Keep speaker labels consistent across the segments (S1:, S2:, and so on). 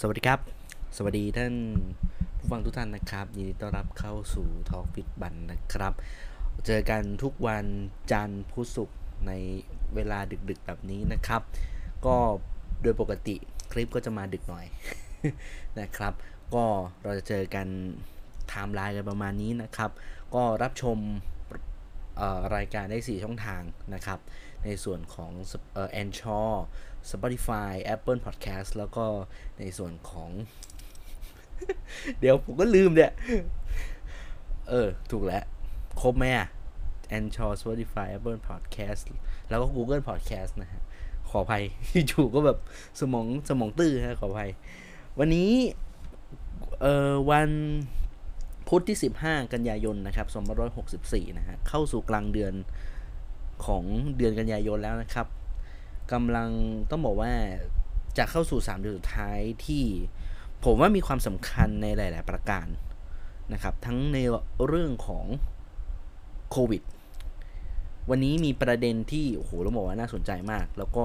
S1: สวัสดีครับ สวัสดีท่านผู้ฟังทุกท่านนะครับยินดีต้อนรับเข้าสู่ทอ l k ฟิตบันนะครับ เจอกันทุกวันจันทร์พุธศุกร์ในเวลาดึกๆแบบนี้นะครับ ก็โดยปกติคลิปก็จะมาดึกหน่อยนะครับ ก็เราจะเจอกันไทม์ไลน์กันประมาณนี้นะครับ ก็รับชมรายการได้ 4 ช่องทางนะครับ ในส่วนของแอนชอ Spotify Apple Podcast แล้วก็ในส่วนของ เดี๋ยวผมก็ลืมเนี่ย เออ ถูกแล้ว ครบไหมอะ a n c h o r Spotify Apple Podcast แล้วก็ Google Podcast นะฮะ ขออภัยอยู่ก็แบบสมองสมองตื้อฮะ ขออภัย วันนี้ เอ่อ วันพุธที่ 15 กันยายนนะครับ2564 นะฮะ เข้าสู่กลางเดือนของเดือนกันยายนแล้วนะครับ กำลังต้องบอกว่าจะเข้าสู่3เดือนสุดท้ายที่ผมว่ามีความสำคัญในหลาย ๆ ประการนะครับ ทั้งในเรื่องของโควิด วันนี้มีประเด็นที่โอ้โหเราบอกว่าน่าสนใจมาก แล้วก็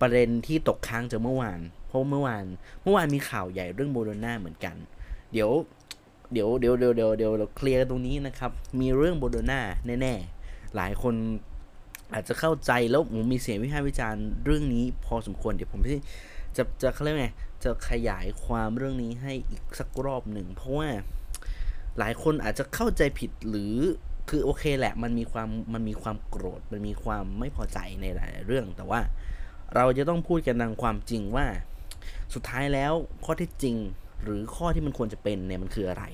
S1: ประเด็นที่ตกค้างจากเมื่อวาน เพราะเมื่อวานเมื่อวานมีข่าวใหญ่เรื่องโมเดอร์นาเหมือนกัน เดี๋ยวเดี๋ยวเดี๋ยวเดี๋ยวเดี๋ยวเดี๋ยวเราเคลียร์ตรงนี้นะครับ มีเรื่องโมเดอร์นาแน่ ๆ หลายคน อาจจะเข้าใจแล้วผมมีเสียงวิพากษ์วิจารณ์เรื่องนี้พอสมควรเดี๋ยวผมจะจะจะเขาเรียกไงจะขยายความเรื่องนี้ให้อีกสักรอบหนึ่ง เพราะว่าหลายคนอาจจะเข้าใจผิดหรือคือโอเคแหละมันมีความมันมีความโกรธมันมีความไม่พอใจในหลายเรื่อง แต่ว่าเราจะต้องพูดกันตามความจริงว่า สุดท้ายแล้วข้อเท็จจริงหรือข้อที่มันควรจะเป็นเนี่ยมันคืออะไร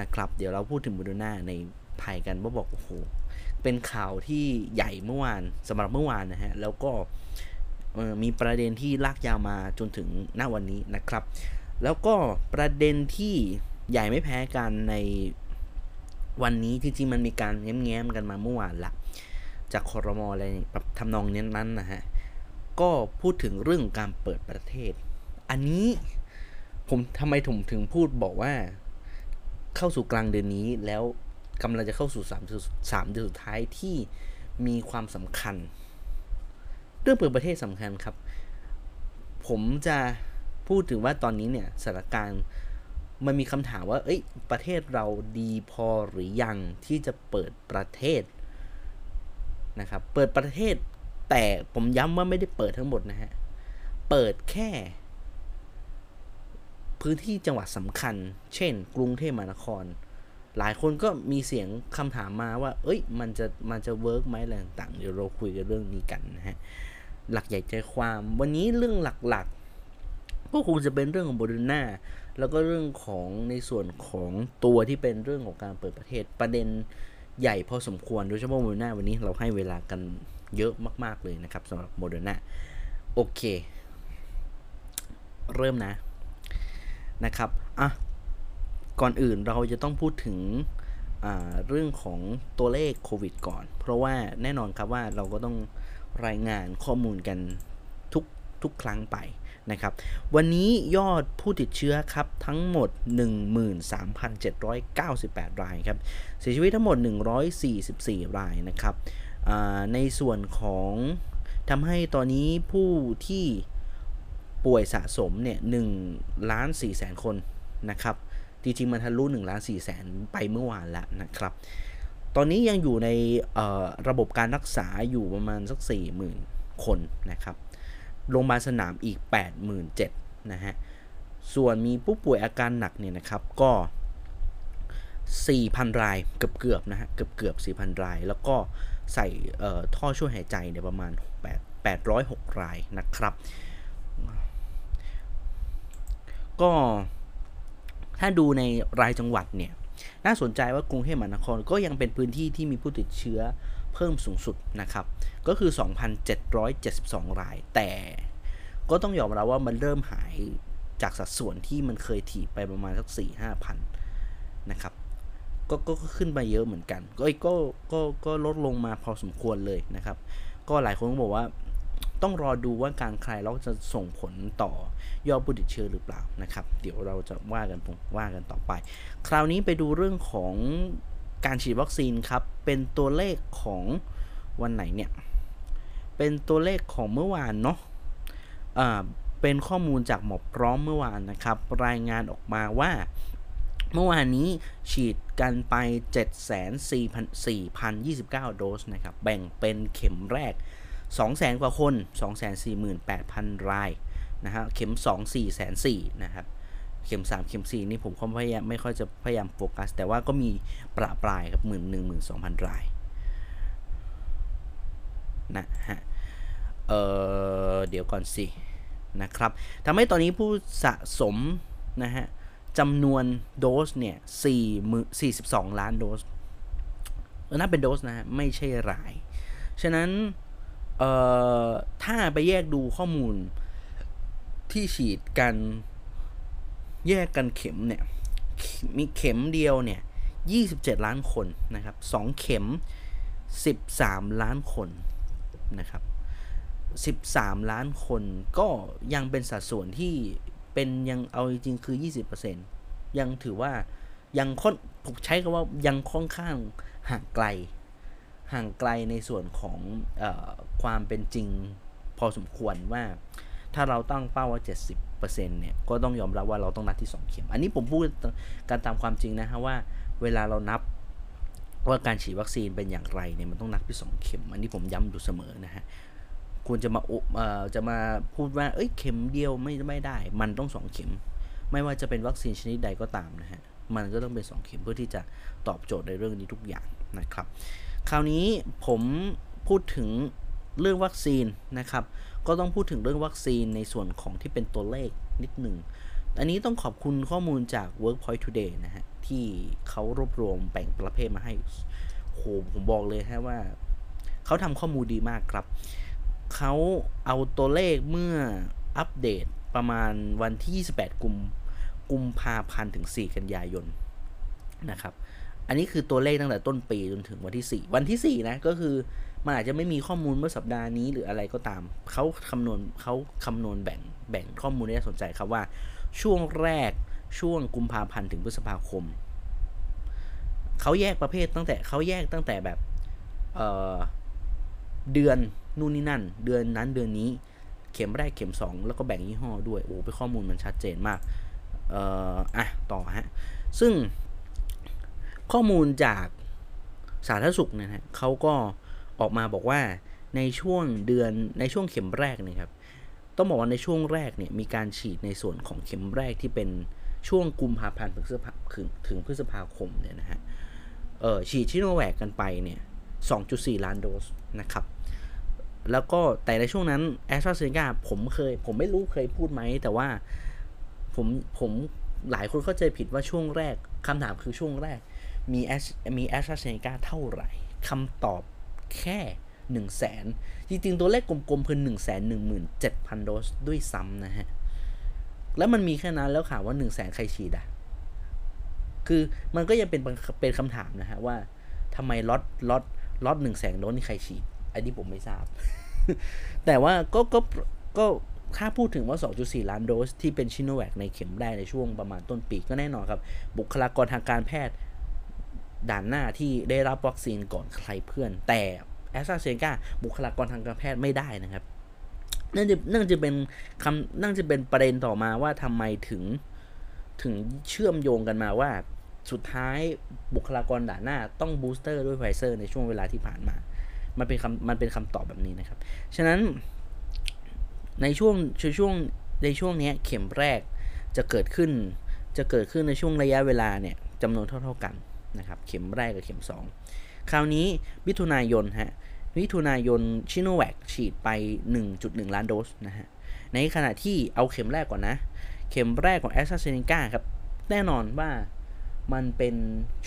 S1: นะครับ เดี๋ยวเราพูดถึงบูโดนาในภายกันว่าบอกโอ้โห เป็นข่าวที่ใหญ่เมื่อวานสำหรับเมื่อวานนะฮะ แล้วก็มีประเด็นที่ลากยาวมาจนถึงหน้าวันนี้นะครับ แล้วก็ประเด็นที่ใหญ่ไม่แพ้กันในวันนี้ที่จริงมันมีการแง้มๆกันมาเมื่อวานละจากคอรมออะไรทำนองนี้นั้นนะฮะ ก็พูดถึงเรื่องการเปิดประเทศ อันนี้ผมทำไมผมถึงพูดบอกว่า เข้าสู่กลางเดือนนี้แล้ว กำลังจะเข้าสู่สามสามเดือนสุดท้ายที่มีความสำคัญ เรื่องเปิดประเทศสำคัญครับ ผมจะพูดถึงว่าตอนนี้เนี่ยสถานการณ์มันมีคำถามว่า เอ้ย ประเทศเราดีพอหรือยังที่จะเปิดประเทศนะครับ เปิดประเทศแต่ผมย้ำว่าไม่ได้เปิดทั้งหมดนะฮะ เปิดแค่ พื้นที่จังหวัดสำคัญ เช่น กรุงเทพมหานคร หลายคนก็มีเสียงคำถามมาว่า เอ้ย มันจะ มันจะเวิร์กไหมอะไรต่างๆ เดี๋ยวเราคุยกันเรื่องนี้กันนะฮะ หลักใหญ่ใจความ วันนี้เรื่องหลักๆ ก็คงจะเป็นเรื่องของโบดูน่า แล้วก็เรื่องของในส่วนของตัวที่เป็นเรื่องของการเปิดประเทศ ประเด็นใหญ่พอสมควร โดยเฉพาะโมเดอร์นาวันนี้เราให้เวลากันเยอะมาก ๆ เลยนะครับสำหรับโมเดอร์นาโอเค เริ่มนะ นะครับ อะ ก่อนอื่นเราจะต้องพูดถึงเรื่องของตัวเลขโควิดก่อน เพราะว่าแน่นอนครับว่าเราก็ต้องรายงานข้อมูลกันทุกทุกครั้งไปนะครับ วันนี้ยอดผู้ติดเชื้อครับทั้งหมด 13,798 รายครับ เสียชีวิตทั้งหมด 144 รายนะครับในส่วนของทำให้ตอนนี้ผู้ที่ป่วยสะสมเนี่ย1ล้าน4แสนคนนะครับ จริงๆมันทะลุ1ล้าน4แสนไปเมื่อวานแล้วนะครับ ตอนนี้ยังอยู่ในระบบการรักษาอยู่ประมาณสัก 40,000 คนนะครับ โรงพยาบาลสนามอีก 87,000นะฮะ ส่วนมีผู้ป่วยอาการหนักเนี่ยนะครับก็ 4,000 รายเกือบๆนะฮะเกือบๆ4,000 ราย แล้วก็ใส่ท่อช่วยหายใจเนี่ยประมาณ 8 806 รายนะครับ ก็ ถ้าดูในรายจังหวัดเนี่ยน่าสนใจว่ากรุงเทพมหานครก็ยังเป็นพื้นที่ที่มีผู้ติดเชื้อเพิ่มสูงสุดนะครับ ก็คือ 2,772 ราย แต่ก็ต้องยอมรับว่ามันเริ่มหายจากสัดส่วนที่มันเคยถีบไปประมาณสัก 4-5พันนะครับก็ก็ขึ้นไปเยอะเหมือนกัน ก็ก็ก็ก็ลดลงมาพอสมควรเลยนะครับ ก็หลายคนก็บอกว่า ต้องรอดูว่าการคลายล็อกจะส่งผลต่อยอดผู้ติดเชื้อหรือเปล่านะครับ เดี๋ยวเราจะว่ากันว่ากันต่อไป คราวนี้ไปดูเรื่องของการฉีดวัคซีนครับ เป็นตัวเลขของวันไหนเนี่ย เป็นตัวเลขของเมื่อวานเนาะะเป็นข้อมูลจากหมอพร้อมเมื่อวานนะครับ รายงานออกมาว่าเมื่อวานนี้ฉีดกันไป 7,4,029 โดสนะครับ แบ่งเป็นเข็มแรก 200,000 กว่าคน 248,000 รายนะฮะเข็ม 2 4 4 0 0นะครับเข็ม 3 เข็ม 4 นี่ผมก็พยายามไม่ค่อยจะพยายามโฟกัส แต่ว่าก็มีประปรายครับหมื่นหนึ่งหมื่นสองพันรายนะฮะเออเดี๋ยวก่อนสินะครับทำให้ตอนนี้ผู้สะสมนะฮะจำนวนโดสเนี่ย4 42ล้านโดสนั่นเป็นโดสนะฮะไม่ใช่ราย ฉะนั้น เอ่อถ้าไปแยกดูข้อมูลที่ฉีดกันแยกกันเข็มเนี่ย มีเข็มเดียวเนี่ย 27 ล้านคนนะครับ 2 เข็ม 13 ล้านคนนะครับ 13 ล้านคนก็ยังเป็นสัดส่วนที่เป็นยังเอาจริงคือ 20%ยังถือว่ายังค่อนผมใช้คำว่ายังค่อนข้างห่างไกล ห่างไกลในส่วนของอความเป็นจริงพอสมควรว่าถ้าเราตั้งเป้าว่า 70%เนี่ยก็ต้องยอมรับว่าเราต้องนัดที่ 2 เข็ม อันนี้ผมพูดการตามความจริงนะฮะว่าเวลาเรานับว่าการฉีดวัคซีนเป็นอย่างไรเนี่ยมันต้องนัดที่ 2 เข็ม อันนี้ผมย้ำอยู่เสมอนะฮะควรจะมาเอ่อจะมาพูดว่าเอ้ยเข็มเดียวไม่ไม่ได้ มันต้อง 2 เข็ม ไม่ว่าจะเป็นวัคซีนชนิดใดก็ตามนะฮะมันก็ต้องเป็น 2 เข็มเพื่อที่จะตอบโจทย์ในเรื่องนี้ทุกอย่างนะครับ คราวนี้ผมพูดถึงเรื่องวัคซีนนะครับ ก็ต้องพูดถึงเรื่องวัคซีนในส่วนของที่เป็นตัวเลขนิดหนึ่ง อันนี้ต้องขอบคุณข้อมูลจาก Workpoint Today นะฮะ ที่เขารวบรวมแบ่งประเภทมาให้โหผมบอกเลยฮะว่า เขาทำข้อมูลดีมากครับ เขาเอาตัวเลขเมื่ออัปเดตประมาณวันที่ 28 กุมกุมภาพันธ์ถึง 4 กันยายนนะครับ อันนี้คือตัวเลขตั้งแต่ต้นปีจนถึงวันที่ 4 วันที่ 4 นะ ก็คือมันอาจจะไม่มีข้อมูลเมื่อสัปดาห์นี้หรืออะไรก็ตาม เขาคำนวณเขาคำนวณแบ่งแบ่งข้อมูลได้สนใจครับว่า ช่วงแรกช่วงกุมภาพันธ์ถึงพฤษภาคม เขาแยกประเภทตั้งแต่เขาแยกตั้งแต่แบบเเดือนนู่นนี่นั่น เดือนนั้นเดือนนี้ เข็มแรกเข็ม 2 แล้วก็แบ่งยี่ห้อด้วย โอ้เป็นข้อมูลมันชัดเจนมาก เอ่ออะต่อฮะ ซึ่ง ข้อมูลจากสาธารณสุขนะฮะเขาก็ออกมาบอกว่าในช่วงเดือนในช่วงเข็มแรกเนี่ยครับ ต้องบอกว่าในช่วงแรกเนี่ยมีการฉีดในส่วนของเข็มแรกที่เป็นช่วงกุมภาพันธ์ถึงพฤษภาถึงพฤษภาคมเนี่ยนะฮะเออฉีดชิโนแวกกันไปเนี่ย 2.4 ล้านโดสนะครับ แล้วก็แต่ในช่วงนั้นแอสตราเซเนกาผมเคย ผมไม่รู้เคยพูดไหม แต่ว่าผมผมหลายคนเข้าใจผิดว่าช่วงแรกคำถามคือช่วงแรก มีแอสมีแอสตราเซเนกาเท่าไหร่คำตอบแค่ 1 0 0 0 0แสนจริงๆ ตัวเลขกลมๆคือ1 1 7 0 0 0 โดสด้วยซ้ำนะฮะ แล้วมันมีแค่นั้นแล้วข่าวว่า 1 0 0 0 0แสนใครฉีดอะคือมันก็ยังเป็นเป็นคำถามนะฮะว่าทำไมล็อตล็อตล็อตหนึ่งแสนโดสนี่ใครฉีด อันนี้ผมไม่ทราบ แต่ว่าก็ก็ก็ถ้าพูดถึงว่า 2.4 ล้านโดสที่เป็นซิโนแวคในเข็มแรกในช่วงประมาณต้นปีก็แน่นอนครับ บุคลากรทางการแพทย์ ด่านหน้าที่ได้รับวัคซีนก่อนใครเพื่อน แต่แอสตราเซเนกาบุคลากรทางการแพทย์ไม่ได้นะครับนั่นจะนั่นจะเป็นคำนั่นจะเป็นประเด็นต่อมาว่าทำไมถึงถึงเชื่อมโยงกันมาว่าสุดท้ายบุคลากรด่านหน้าต้องบูสเตอร์ด้วยไฟเซอร์ในช่วงเวลาที่ผ่านมา มันเป็นคำมันเป็นคำตอบแบบนี้นะครับ ฉะนั้นในช่วงช่วงในช่วงนี้เข็มแรกจะเกิดขึ้นจะเกิดขึ้นในช่วงระยะเวลาเนี่ยจำนวนเท่า ๆกัน นะครับเข็มแรกกับเข็ม 2 คราวนี้มิถุนายนฮะมิถุนายนซิโนแวคฉีดไป 1.1 ล้านโดสนะฮะในขณะที่เอาเข็มแรกก่อนนะ เข็มแรกของแอสตราเซเนกาครับแน่นอนว่ามันเป็น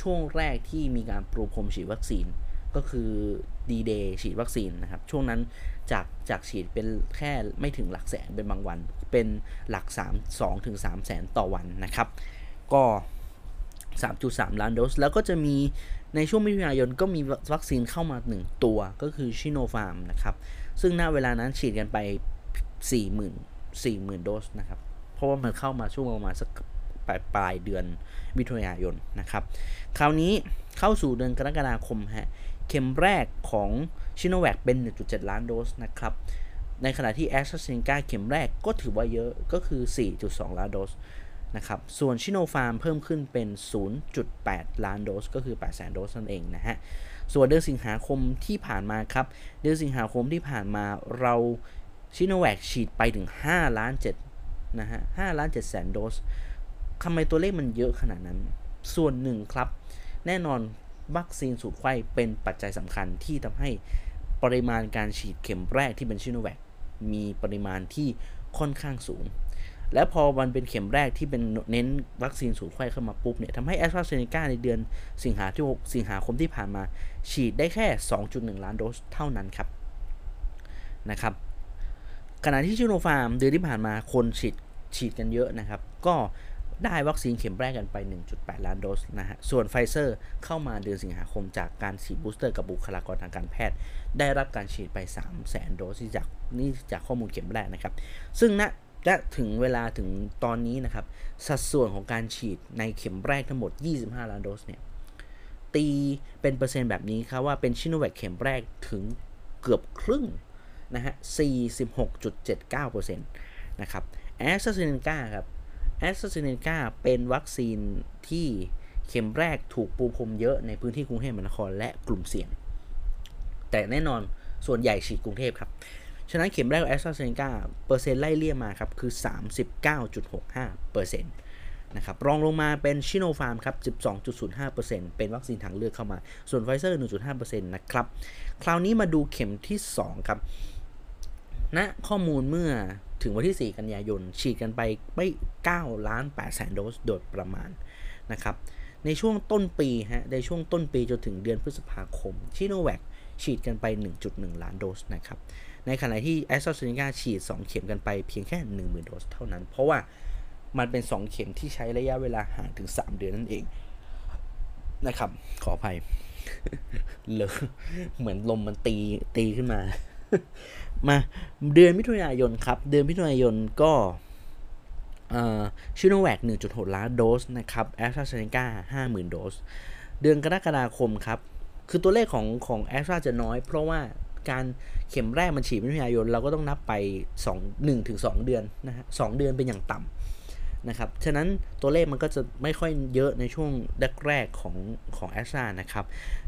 S1: ช่วงแรกที่มีการปรูพรมฉีดวัคซีนก็คือดีเดย์ฉีดวัคซีนนะครับ ช่วงนั้นจากจากฉีดเป็นแค่ไม่ถึงหลักแสนเป็นบางวัน เป็นหลัก 3 2ถึง3แสนต่อวันนะครับ ก็ 3.3 ล้านโดส แล้วก็จะมีในช่วงมิถุนายนก็มีวัคซีนเข้ามา 1 ตัวก็คือชิโนฟาร์มนะครับ ซึ่งณเวลานั้นฉีดกันไป 40,000 40,000 โดสนะครับ เพราะว่ามันเข้ามาช่วงประมาณสักปลายปลายเดือนมิถุนายนนะครับ คราวนี้เข้าสู่เดือนกรกฎาคมฮะ เข็มแรกของชิโนแวคเป็น 1.7 ล้านโดสนะครับ ในขณะที่แอสตราเซเนกาเข็มแรกก็ถือว่าเยอะก็คือ 4.2 ล้านโดส นะครับ ส่วนชิโนฟาร์มเพิ่มขึ้นเป็น 0.8 ล้านโดส ก็คือ8 0 0 0 0 0โดสนั่นเองนะฮะ ส่วนเดือนสิงหาคมที่ผ่านมาครับ เดือนสิงหาคมที่ผ่านมาเราชิโนแวคฉีดไปถึง 5 ล้าน7นะฮะ 5 ล้าน7แสนโดสทำไมตัวเลขมันเยอะขนาดนั้น ส่วนหนึ่งครับ แน่นอนวัคซีนสูตรไข้เป็นปัจจัยสำคัญที่ทำให้ปริมาณการฉีดเข็มแรกที่เป็นชิโนแวคมีปริมาณที่ค่อนข้างสูง และพอมันเป็นเข็มแรกที่เป็นเน้นวัคซีนสูตรไขว้เข้ามาปุ๊บเนี่ยทำให้แอสตราเซเนกาในเดือนสิงหาที่6สิงหาคมที่ผ่านมา ฉีดได้แค่ 2.1 ล้านโดสเท่านั้นครับนะครับขณะที่ซิโนฟาร์มเดือนที่ผ่านมาคนฉีดฉีดกันเยอะนะครับ ก็ได้วัคซีนเข็มแรกกันไป 1.8 ล้านโดสนะฮะ ส่วนไฟเซอร์เข้ามาเดือนสิงหาคมจากการฉีดบูสเตอร์กับบุคลากรทางการแพทย์ ได้รับการฉีดไป 3 0 0 0 0 0 โดสจากนี่จากข้อมูลเข็มแรกนะครับ ซึ่งณ และถึงเวลาถึงตอนนี้นะครับ สัดส่วนของการฉีดในเข็มแรกทั้งหมด 25 ล้านโดสเนี่ย ตีเป็นเปอร์เซ็นต์แบบนี้ครับว่าเป็นชิโนแวคเข็มแรกถึงเกือบครึ่งนะฮะ 46.79%นะครับแอสตราเซเนกาครับแอสตราเซเนกาเป็นวัคซีนที่เข็มแรกถูกปูพรมเยอะในพื้นที่กรุงเทพมหานครและกลุ่มเสี่ยง แต่แน่นอนส่วนใหญ่ฉีดกรุงเทพครับ ฉะนั้นเข็มแรกแอสตราเซเนกาเปอร์เซ็นต์ไล่เลี่ยมาครับ คือ 39.65เปอร์เซ็นต์นะครับรองลงมาเป็นซิโนฟาร์มครับ 12.05%เป็นวัคซีนทางเลือกเข้ามา ส่วนไฟเซอร์ 1.5%นะครับ คราวนี้มาดูเข็มที่ 2 ครับนะข้อมูลเมื่อถึงวันที่ 4 กันยายน ฉีดกันไปไป9ล้าน8แสนโดสโดยประมาณนะครับ ในช่วงต้นปีฮะ ในช่วงต้นปีจนถึงเดือนพฤษภาคม ชิโนแวคฉีดกันไป 1.1 ล้านโดสนะครับ ในขณะที่แอสตราเซเนกาฉีด 2 เข็มกันไปเพียงแค่ 10,000 โดสเท่านั้น เพราะว่ามันเป็น 2 เข็มที่ใช้ระยะเวลาห่างถึง 3 เดือนนั่นเองนะครับ ขออภัยเลยเหมือนลมมันตีตีขึ้นมา มาเดือนมิถุนายนครับ เดือนมิถุนายนก็ชิโนแวค1.6 ล้านโดสนะครับแอสตราเซเนกา50,000 โดส เดือนกรกฎาคมครับ คือตัวเลขของของแอสตราจะน้อยเพราะว่า การเข็มแรกมันฉีดมิถุนายนเราก็ต้องนับไป2 1ถึง2เดือนนะฮะ2เดือนเป็นอย่างต่ำนะครับ ฉะนั้นตัวเลขมันก็จะไม่ค่อยเยอะในช่วงแรกๆของของแอสตรานะครับ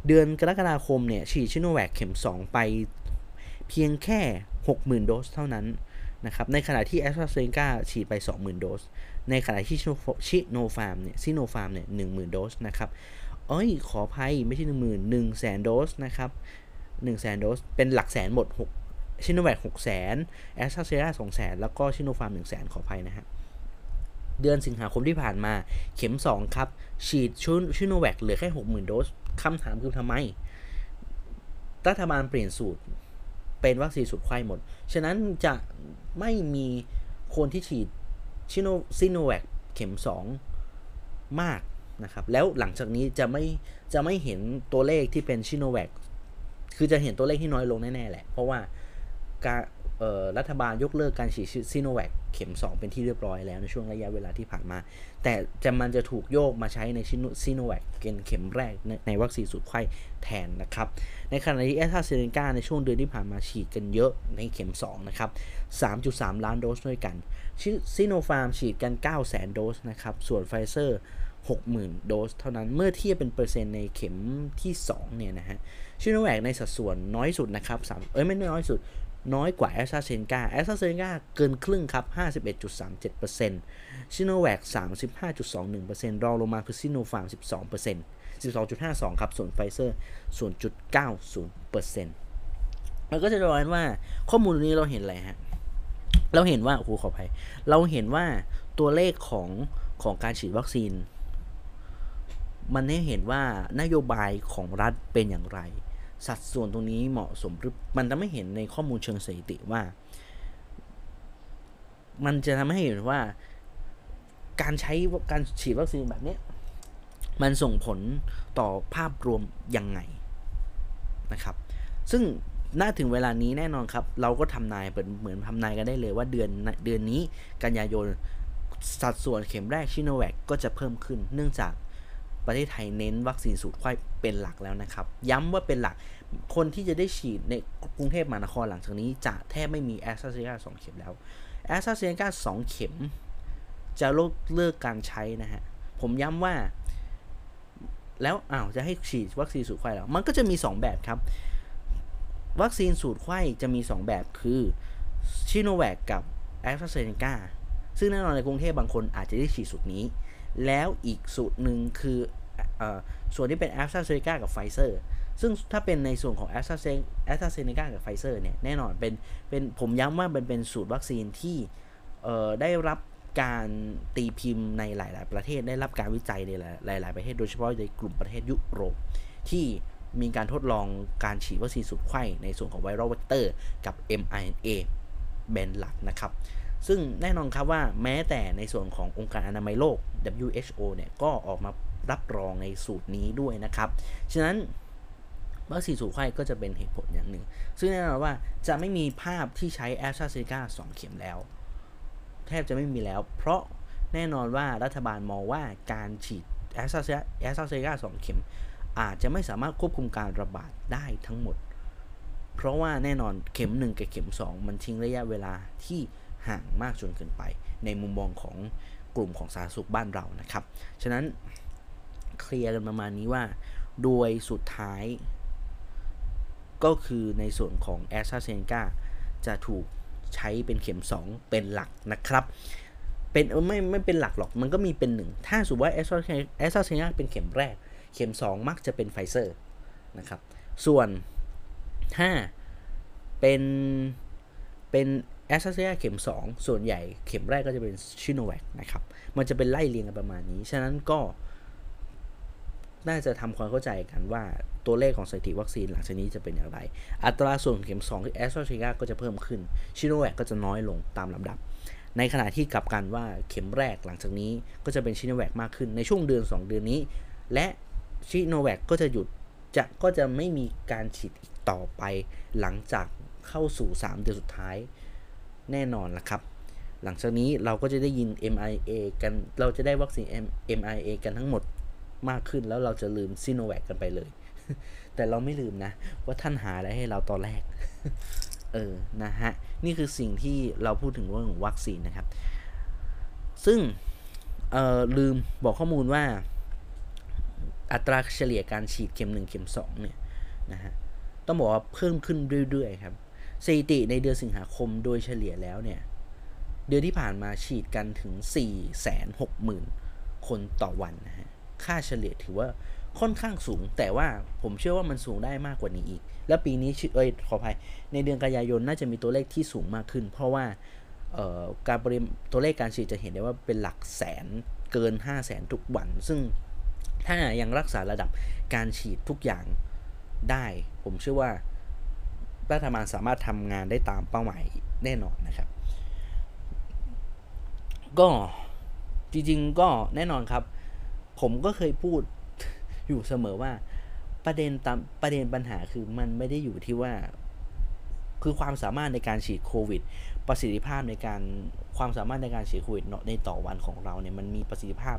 S1: เดือนกรกฎาคมเนี่ยฉีดชิโนแวคเข็ม 2 ไปเพียงแค่ 60,000 โดสเท่านั้นนะครับ ในขณะที่แอสตราเซเนกาฉีดไป 20,000 โดส ในขณะที่ซิโนฟาร์มเนี่ยซิโนฟาร์มเนี่ย10,000โดสนะครับ เอ้ยขออภัยไม่ใช่10,000 1แสนโดสนะครับ 1แสนโดส เป็นหลักแสนหมด 6 ซิโนแวค6แสนแอสตราเซเนกา2แสนแล้วก็ซิโนฟาร์ม1แสนขออภัยนะฮะเดือนสิงหาคมที่ผ่านมาเข็ม 2 ครับ ฉีดชุนชิโนแวคเหลือแค่ 60,000 โดสคำถามคือทำไม รัฐบาลเปลี่ยนสูตรเป็นวัคซีนสูตรไข้หมด ฉะนั้นจะไม่มีคนที่ฉีดชิโนซิโนแวคเข็ม 2 มากนะครับ แล้วหลังจากนี้จะไม่จะไม่เห็นตัวเลขที่เป็นชิโนแวค คือจะเห็นตัวเลขที่น้อยลงแน่ๆแหละ เพราะว่าการรัฐบาลยกเลิกการฉีดซิโนแวคเข็ม 2 เป็นที่เรียบร้อยแล้วในช่วงระยะเวลาที่ผ่านมา แต่จะมันจะถูกโยกมาใช้ในซิโนแวคเป็นเข็มแรกในในวัคซีนสูตรไขว้แทนนะครับ ในขณะที่แอสตราเซเนกาในช่วงเดือนที่ผ่านมาฉีดกันเยอะในเข็ม 2 นะครับ 3.3 ล้านโดสด้วยกันซิโนฟาร์มฉีดกัน9 0 0 0 0 0โดสนะครับ ส่วนไฟเซอร์ 60,000 โดส เท่านั้นเมื่อเทียบเป็นเปอร์เซ็นต์ในเข็มที่2เนี่ยนะฮะ ซิโนแวคในสัดส่วนน้อยสุดนะครับ3เอ้ยไม่น้อยสุด น้อยกว่าแอสตราเซเนกาแอสตราเซเนกาเกินครึ่งครับ 51.37%ซิโนแวค35.21%รองลงมาคือซิโนฟาร์ม12% 12.52 ครับ ส่วนไฟเซอร์ 0.90%มันก็สะท้อนว่าข้อมูลนี้เราเห็นอะไรฮะ เราเห็นว่า โอ้โห ขออภัย เราเห็นว่าตัวเลขของของการฉีดวัคซีน มันให้เห็นว่านโยบายของรัฐเป็นอย่างไร สัดส่วนตรงนี้เหมาะสมหรือมันจะไม่เห็นในข้อมูลเชิงสถิติว่า มันจะทำให้เห็นว่าการใช้การฉีดวัคซีนแบบนี้มันส่งผลต่อภาพรวมยังไงนะครับ ซึ่งน่าถึงเวลานี้แน่นอนครับ เราก็ทำนายเป็นเหมือนทำนายกันได้เลยว่าเดือนเดือนนี้กันยายนสัดส่วนเข็มแรกชิโนแวคก็จะเพิ่มขึ้น เนื่องจาก ประเทศไทยเน้นวัคซีนสูตรไข้เป็นหลักแล้วนะครับ ย้ำว่าเป็นหลักคนที่จะได้ฉีดในกรุงเทพมหานครหลังจากนี้จะแทบไม่มีแอสตราเซเนกาสองเข็มแล้วแอสตราเซเนกาสองเข็ม จะเลิกเลิกการใช้นะฮะ ผมย้ำว่า แล้วอ้าวจะให้ฉีดวัคซีนสูตรไขว้แล้ว มันก็จะมี 2 แบบครับ วัคซีนสูตรไขว้จะมี 2 แบบคือซิโนแวคกับแอสตราเซเนกาซึ่งแน่นอนในกรุงเทพบางคนอาจจะได้ฉีดสูตรนี้ แล้วอีกสูตรหนึ่งคืออส่วนที่เป็นแอสตราเซเนกากับไฟเซอร์ซึ่งถ้าเป็นในส่วนของแอสตราเซแอสตราเซเนกากับไฟเซอร์เนี่ยแน่นอนเป็นเป็นผมย้ำว่าเป็นเป็นสูตรวัคซีนที่ได้รับการตีพิมพ์ในหลาย ๆ ประเทศได้รับการวิจัยในหลาย ๆ ประเทศโดยเฉพาะในกลุ่มประเทศยุโรปที่มีการทดลองการฉีดวัคซีนสูตรไขว้ในส่วนของ viral vector กับ mRNA เป็นหลักนะครับ ซึ่งแน่นอนครับว่าแม้แต่ในส่วนขององค์การอนามัยโลก WHO เนี่ยก็ออกมารับรองในสูตรนี้ด้วยนะครับ ฉะนั้นวัคซีนสูตรไข้ก็จะเป็นเหตุผลอย่างหนึ่ง ซึ่งแน่นอนว่าจะไม่มีภาพที่ใช้แอสตราเซเนกา2เข็มแล้ว แทบจะไม่มีแล้ว เพราะแน่นอนว่ารัฐบาลมองว่าการฉีดแอสตราเซเนกา2เข็ม อาจจะไม่สามารถควบคุมการระบาดได้ทั้งหมด เพราะว่าแน่นอนเข็ม 1 กับเข็ม 2 มันทิ้งระยะเวลาที่ ห่างมากจนเกินไป ในมุมมองของกลุ่มของสาธารณสุขบ้านเรานะครับ ฉะนั้นเคลียร์กันประมาณนี้ว่า โดยสุดท้ายก็คือในส่วนของแอสตราเซเนกาจะถูกใช้เป็นเข็ม 2 เป็นหลักนะครับ เป็นไม่ไม่เป็นหลักหรอกมันก็มีเป็นหนึ่งถ้าสมมติว่าแอสตราแอสตราเซเนกาเป็นเข็มแรก เข็ม 2 มักจะเป็นไฟเซอร์นะครับ ส่วนถ้าเป็นเป็น แอสตราเซเนกาเข็ม 2 ส่วนใหญ่เข็มแรกก็จะเป็นชิโนแวคนะครับ มันจะเป็นไล่เรียงกันประมาณนี้ ฉะนั้นก็ น่าจะทำความเข้าใจกันว่าตัวเลขของสถิติวัคซีนหลังจากนี้จะเป็นอย่างไร อัตราส่วนเข็ม2ที่แอสตราเซเนกาก็จะเพิ่มขึ้นชิโนแวคก็จะน้อยลงตามลำดับ ในขณะที่กลับกันว่าเข็มแรกหลังจากนี้ก็จะเป็นชิโนแวคมากขึ้นในช่วงเดือน 2 เดือนนี้ และชิโนแวคก็จะหยุดจะก็จะไม่มีการฉีดอีกต่อไปหลังจากเข้าสู่ 3 เดือนสุดท้าย แน่นอนละครับ หลังจากนี้เราก็จะได้ยิน MIA กัน เราจะได้วัคซีน MIA กันทั้งหมดมากขึ้นแล้วเราจะลืมซิโนแวคกันไปเลย แต่เราไม่ลืมนะ ว่าท่านหาอะไรให้เราตอนแรก เออ นะฮะ นี่คือสิ่งที่เราพูดถึงเรื่องของวัคซีนนะครับ ซึ่ง เอ่อลืมบอกข้อมูลว่า อัตราเฉลี่ยการฉีดเข็ม 1 เข็ม 2 เนี่ย นะฮะ ต้องบอกว่าเพิ่มขึ้นเรื่อยๆครับ สถิติในเดือนสิงหาคมโดยเฉลี่ยแล้วเนี่ย เดือนที่ผ่านมาฉีดกันถึง 460,000 คนต่อวันนะฮะ ค่าเฉลี่ยถือว่าค่อนข้างสูง แต่ว่าผมเชื่อว่ามันสูงได้มากกว่านี้อีก แล้วปีนี้เอ้ยขออภัย ในเดือนกันยายนน่าจะมีตัวเลขที่สูงมากขึ้น เพราะว่าการปริมตัวเลขการฉีดจะเห็นได้ว่าเป็นหลักแสนเกิน 5 0 0แสนทุกวัน ซึ่งถ้ายังรักษาระดับการฉีดทุกอย่างได้ ผมเชื่อว่า รัฐบาลสามารถทำงานได้ตามเป้าหมายแน่นอนนะครับ ก็จริงๆก็แน่นอนครับ ผมก็เคยพูดอยู่เสมอว่าประเด็นตามประเด็นปัญหาคือมันไม่ได้อยู่ที่ว่า คือความสามารถในการฉีดโควิด ประสิทธิภาพในการความสามารถในการฉีดโควิดในต่อวันของเราเนี่ยมันมีประสิทธิภาพ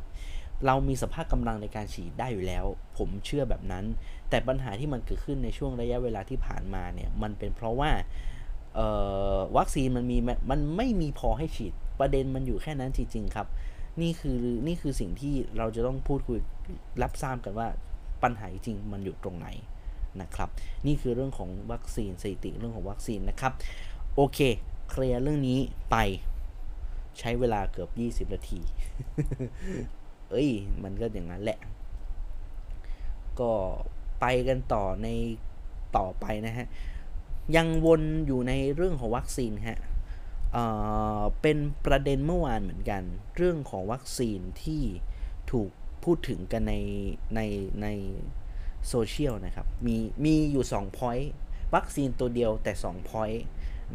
S1: เรามีสภาพกำลังในการฉีดได้อยู่แล้ว ผมเชื่อแบบนั้น แต่ปัญหาที่มันเกิดขึ้นในช่วงระยะเวลาที่ผ่านมาเนี่ยมันเป็นเพราะว่าวัคซีนมันมีมันไม่มีพอให้ฉีดประเด็นมันอยู่แค่นั้นจริงๆครับ นี่คือนี่คือสิ่งที่เราจะต้องพูดคุยรับทราบกันว่าปัญหาจริงมันอยู่ตรงไหนนะครับนี่คือเรื่องของวัคซีนสถิติเรื่องของวัคซีนนะครับโอเคเคลียร์เรื่องนี้ไปใช้เวลาเกือบ 20 นาที เอ้ย มันก็อย่างนั้นแหละ ก็ ไปกันต่อในต่อไปนะฮะ ยังวนอยู่ในเรื่องของวัคซีนฮะเป็นประเด็นเมื่อวานเหมือนกัน เรื่องของวัคซีนที่ถูกพูดถึงกันในในในโซเชียลนะครับ มีมีอยู่2 point วัคซีนตัวเดียวแต่2 point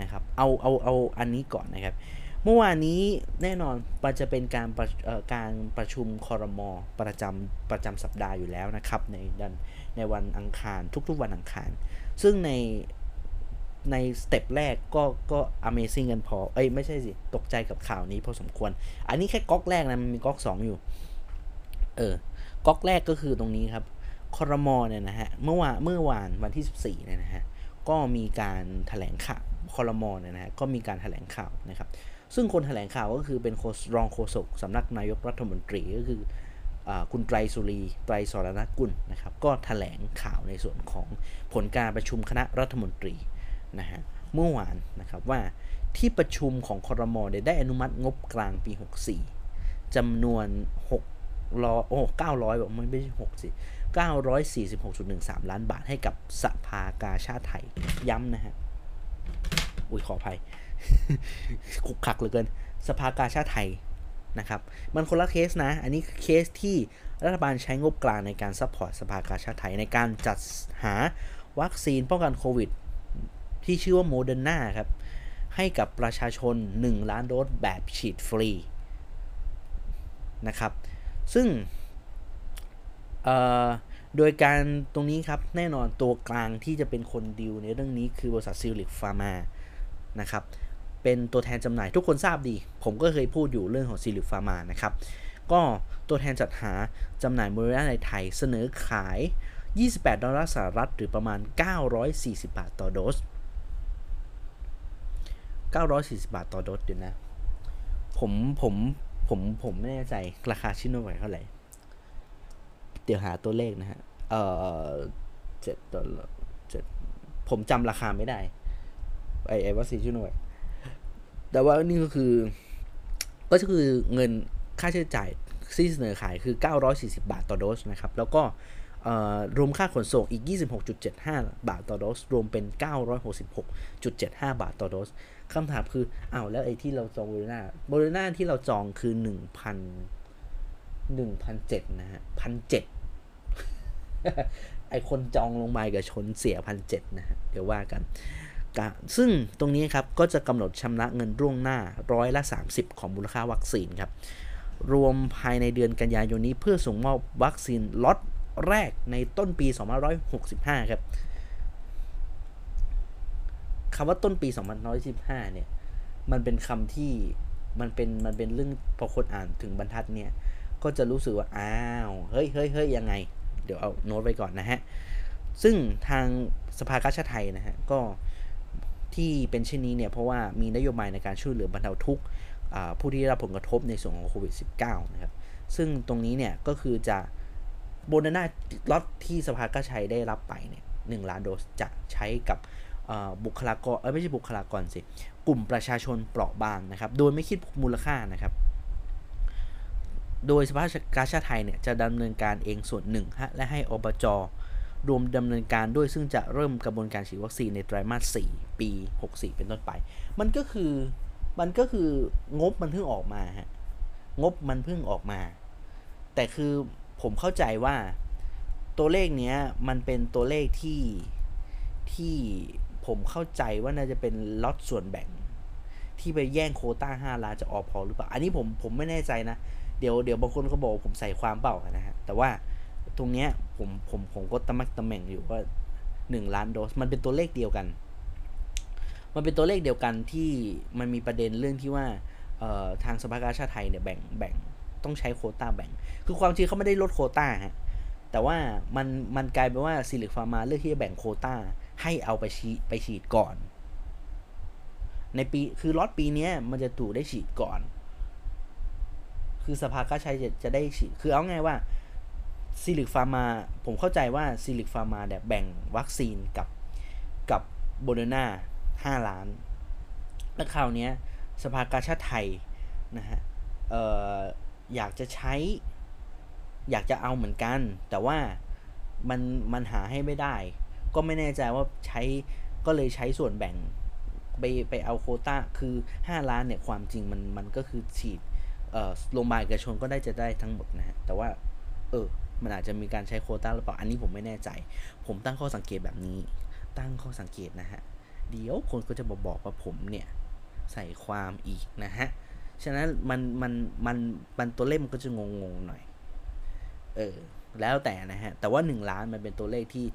S1: นะครับ เอาเอาเอาอันนี้ก่อนนะครับ เมื่อวานนี้แน่นอนมันจะเป็นการประการประชุมคอรมอประจำประจำสัปดาห์อยู่แล้วนะครับ ในดัน ในวันอังคารทุกๆวันอังคาร ซึ่งในในสเต็ปแรกก็ก็ Amazing กันพอ เอ้ยไม่ใช่สิ ตกใจกับข่าวนี้พอสมควร อันนี้แค่ก๊อกแรกนะ มันมีก๊อก 2 อยู่ เออ ก๊อกแรกก็คือตรงนี้ครับคอรมอเนี่ยนะฮะ เมื่อวานเมื่อวานวันที่ 14เนี่ยนะฮะ ก็มีการถแถลงข่าวคอรมอเนี่ยนะฮะ ก็มีการถแถลงข่าวนะครับ ซึ่งคนถแถลงข่าวก็คือเป็นรองโฆษกสำนักนายกรัฐมนตรีก็คืออ คุณไตรสุรี ไตรสรณกุลนะครับ ก็ถแถลงข่าวในส่วนของผลการประชุมคณะรัฐมนตรีนะฮะเมื่อวานนะครับว่าที่ประชุมของคอรมอได้อนุมัติงบกลางปี 64จำนวน6ร้อโอ้900บอกไม่ไม่ใช่6สิ946.13 ล้านบาทให้กับสภากาชาดไทย ย้ำนะฮะ อุ้ยขออภัยขลุกขลักเหลือเกิน สภากาชาดไทย นะครับ มันคนละเคสนะ อันนี้เคสที่รัฐบาลใช้งบกลางในการ support สภากาชาดไทยในการจัดหาวัคซีนป้องกันโควิด ที่ชื่อว่าโมเดอร์นาครับ ให้กับประชาชน 1 ล้านโดสแบบฉีดฟรีนะครับ ซึ่งโดยการตรงนี้ครับ แน่นอนตัวกลางที่จะเป็นคนดิวในเรื่องนี้คือบริษัทซิลลิค ฟาร์มานะครับ เป็นตัวแทนจำหน่ายทุกคนทราบดี ผมก็เคยพูดอยู่เรื่องของซิลลิค ฟาร์มานะครับ ก็ตัวแทนจัดหาจำหน่ายโมเดอร์นาในไทยเสนอขาย 28 ดอลลาร์สหรัฐหรือประมาณ 940 บาทต่อโดส 940 บาทต่อโดสเดี๋ยวนะ ผมผมผมผมไม่แน่ใจราคาซิโนแวคเท่าไหร่ เดี๋ยวหาตัวเลขนะฮะ เอ่อเจ็ดดอลลาร์เจ็ดผมจำราคาไม่ได้ ไอไอวัคซีนชื่อหน่วย แต่ว่านี่ก็คือ ก็คือเงินค่าใช้จ่ายที่เสนอขายคือ 940 บาทต่อโดสนะครับ แล้วก็รวมค่าขนส่งอีก 26.75 บาทต่อโดส รวมเป็น 966.75 บาทต่อโดสคำถามคืออ้าวแล้วไอ้ที่เราจองโบรนาโบรนาที่เราจองคือ 1,000 1,007นะฮะพันเจ็ดไอคนจองลงมากับชนเสียพันเจ็ดนะฮะ เดี๋ยวว่ากัน ซึ่งตรงนี้ครับก็จะกำหนดชำระเงินร่วงหน้าร้อยละ 30 ของมูลค่าวัคซีนครับ รวมภายในเดือนกันยายนนี้เพื่อส่งมอบวัคซีนล็อตแรกในต้นปี 2565 ครับคำว่าต้นปี 2515 เนี่ย มันเป็นคำที่มันเป็นมันเป็นเรื่องพอคนอ่านถึงบรรทัดเนี่ย ก็จะรู้สึกว่า อ้าว เฮ้ยเฮ้ยเฮ้ยยังไง เดี๋ยวเอาโน้ตไว้ก่อนนะฮะ ซึ่งทางสภากาชาติไทยนะฮะ ก็ ที่เป็นเช่นนี้เนี่ยเพราะว่ามีนโยบายในการช่วยเหลือบรรเทาทุกข์ผู้ที่ได้รับผลกระทบในส่วนของโควิด -19 นะครับ ซึ่งตรงนี้เนี่ยก็คือจะโบนาน่าล็อตที่สภากาชัยได้รับไปเนี่ยหนึ่งล้านโดสจะใช้กับบุคลากรเออไม่ใช่บุคลากรสิ กลุ่มประชาชนเปราะบางนะครับ โดยไม่คิดมูลค่านะครับ โดยสภากาชาไทยเนี่ยจะดำเนินการเองส่วนหนึ่งฮะและให้อบจ รวมดำเนินการด้วยซึ่งจะเริ่มกระบวนการฉีดวัคซีนในไตรมาส 4 ปี 64 เป็นต้นไป มันก็คือมันก็คืองบมันเพิ่งออกมาฮะงบมันเพิ่งออกมา แต่คือผมเข้าใจว่าตัวเลขเนี้ยมันเป็นตัวเลขที่ที่ผมเข้าใจว่าน่าจะเป็นล็อตส่วนแบ่ง ที่ไปแย่งโคต้า 5 ล้านจะออพอหรือเปล่า อันนี้ผมผมไม่แน่ใจนะ เดี๋ยวเดี๋ยวบางคนเขาบอกผมใส่ความเปล่านะฮะ แต่ว่า ตรงเนี้ยผมผมผมก็ตะมักตะแม่งอยู่ว่าหนึ่งล้านโดส มันเป็นตัวเลขเดียวกัน มันเป็นตัวเลขเดียวกันที่มันมีประเด็นเรื่องที่ว่าทางสภากาชาติไทยเนี่ยแบ่งแบ่งต้องใช้โคต้าแบ่ง คือความจริงเขาไม่ได้ลดโคต้าฮะ แต่ว่ามันมันกลายเป็นว่าซิลิคฟาร์มาเลือกที่จะแบ่งโคต้าให้เอาไปฉีดไปฉีดก่อน ในปีคือล็อตปีนี้มันจะถูกได้ฉีดก่อน คือสภาก็ใช้จะจะได้ฉีด คือเอาไงว่า ซิลิกฟาร์มาผมเข้าใจว่าซิลิกฟาร์มาเนี่ยแบ่งวัคซีนกับกับโบเดนาห้าล้าน แล้วคราวนี้สภากาชาติไทยนะฮะอออยากจะใช้ อยากจะเอาเหมือนกัน แต่ว่ามันมันหาให้ไม่ได้ ก็ไม่แน่ใจว่าใช้ก็เลยใช้ส่วนแบ่งไปไปเอาโคต้าคือ 5 ล้านเนี่ยความจริงมันมันก็คือฉีดโรงพยาบาลเอกชนก็ได้จะได้ทั้งหมดนะฮะ แต่ว่า เออมันอาจจะมีการใช้โคต้าหรือเปล่า อันนี้ผมไม่แน่ใจ ผมตั้งข้อสังเกตแบบนี้ ตั้งข้อสังเกตนะฮะ เดี๋ยวคนก็จะมาบอกว่าผมเนี่ยใส่ความอีกนะฮะ ฉะนั้นมันมันมันมันตัวเลขมันก็จะงงๆหน่อย เออ แล้วแต่นะฮะ แต่ว่า 1 ล้านมันเป็นตัวเลขที่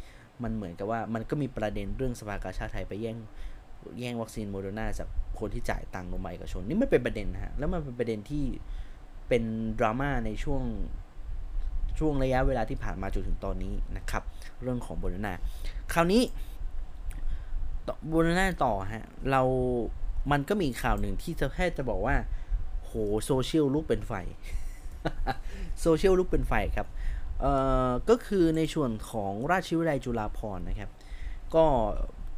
S1: มันเหมือนกับว่ามันก็มีประเด็นเรื่องสภากาชาดไทยไปแย่งแย่งวัคซีนโมเดอร์นาจากคนที่จ่ายตังค์โรงพยาบาลเอกชน นี่ไม่เป็นประเด็นนะฮะ แล้วมันเป็นประเด็นที่เป็นดราม่าในช่วง ช่วงระยะเวลาที่ผ่านมาจนถึงตอนนี้นะครับ เรื่องของโมเดอร์นาคราวนี้โมเดอร์นาต่อฮะเรามันก็มีข่าวหนึ่งที่จะแค่จะบอกว่า โหโซเชียลลุกเป็นไฟโซเชียลลุกเป็นไฟครับเอ่อก็คือในส่วนของราชวิทยาลัยจุฬาภรณ์นะครับ ก็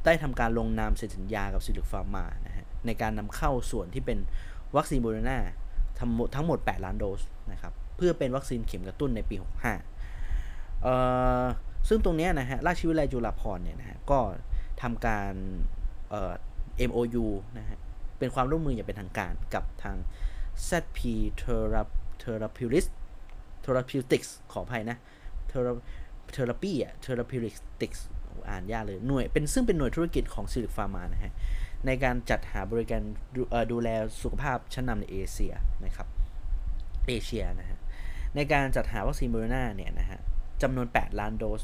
S1: ได้ทำการลงนามเซ็นสัญญากับซิลลิคฟาร์มานะฮะในการนำเข้าส่วนที่เป็นวัคซีนโมเดอร์นาทั้งหมดทั้งหมด 8 ล้านโดสนะครับ เพื่อเป็นวัคซีนเข็มกระตุ้นในปี 65เอ่อซึ่งตรงนี้นะฮะราชวิทยาลัยจุฬาภรณ์เนี่ยนะฮะก็ทำการเอ่อ MOU นะฮะเป็นความร่วมมืออย่างเป็นทางการกับทาง ZP Therapeutics Therapeutics ขออภัยนะ Therapy อะ Therapeutics อ่านยากเลยหน่วยเป็นซึ่งเป็นหน่วยธุรกิจของซิลิคฟาร์มานะฮะในการจัดหาบริการดูดูแลสุขภาพชั้นนำในเอเชียนะครับเอเชียนะฮะ ในการจัดหาวัคซีนโบโรนาเนี่ยนะฮะจำนวน 8 ล้านโดส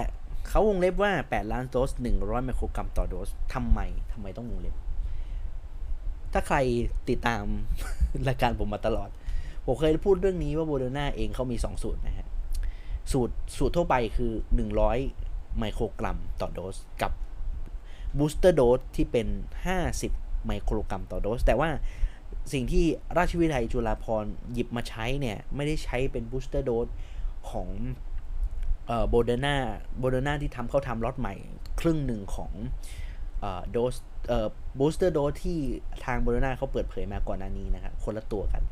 S1: 8เขาวงเล็บว่า 8 ล้านโดส 100 ไมโครกรัมต่อโดสทำไมทำไมต้องวงเล็บ ถ้าใครติดตามรายการผมมาตลอด ผมเคยพูดเรื่องนี้ว่าโบโดนาเองเขามี 2 สูตรนะฮะ สูตรสูตรทั่วไปคือ 100 ไมโครกรัมต่อโดส กับบูสเตอร์โดสที่เป็น 50 ไมโครกรัมต่อโดส แต่ว่า สิ่งที่ราชวิทยาลัยจุฬาภรณ์หยิบมาใช้เนี่ย ไม่ได้ใช้เป็น booster dose ของโมเดอร์นาโมเดอร์นาที่ทำเขาทำล็อตใหม่ ครึ่งหนึ่งของโดส booster dose ที่ทางโมเดอร์นาเขาเปิดเผยมาก่อนหน้านี้นะครับคนละตัวกัน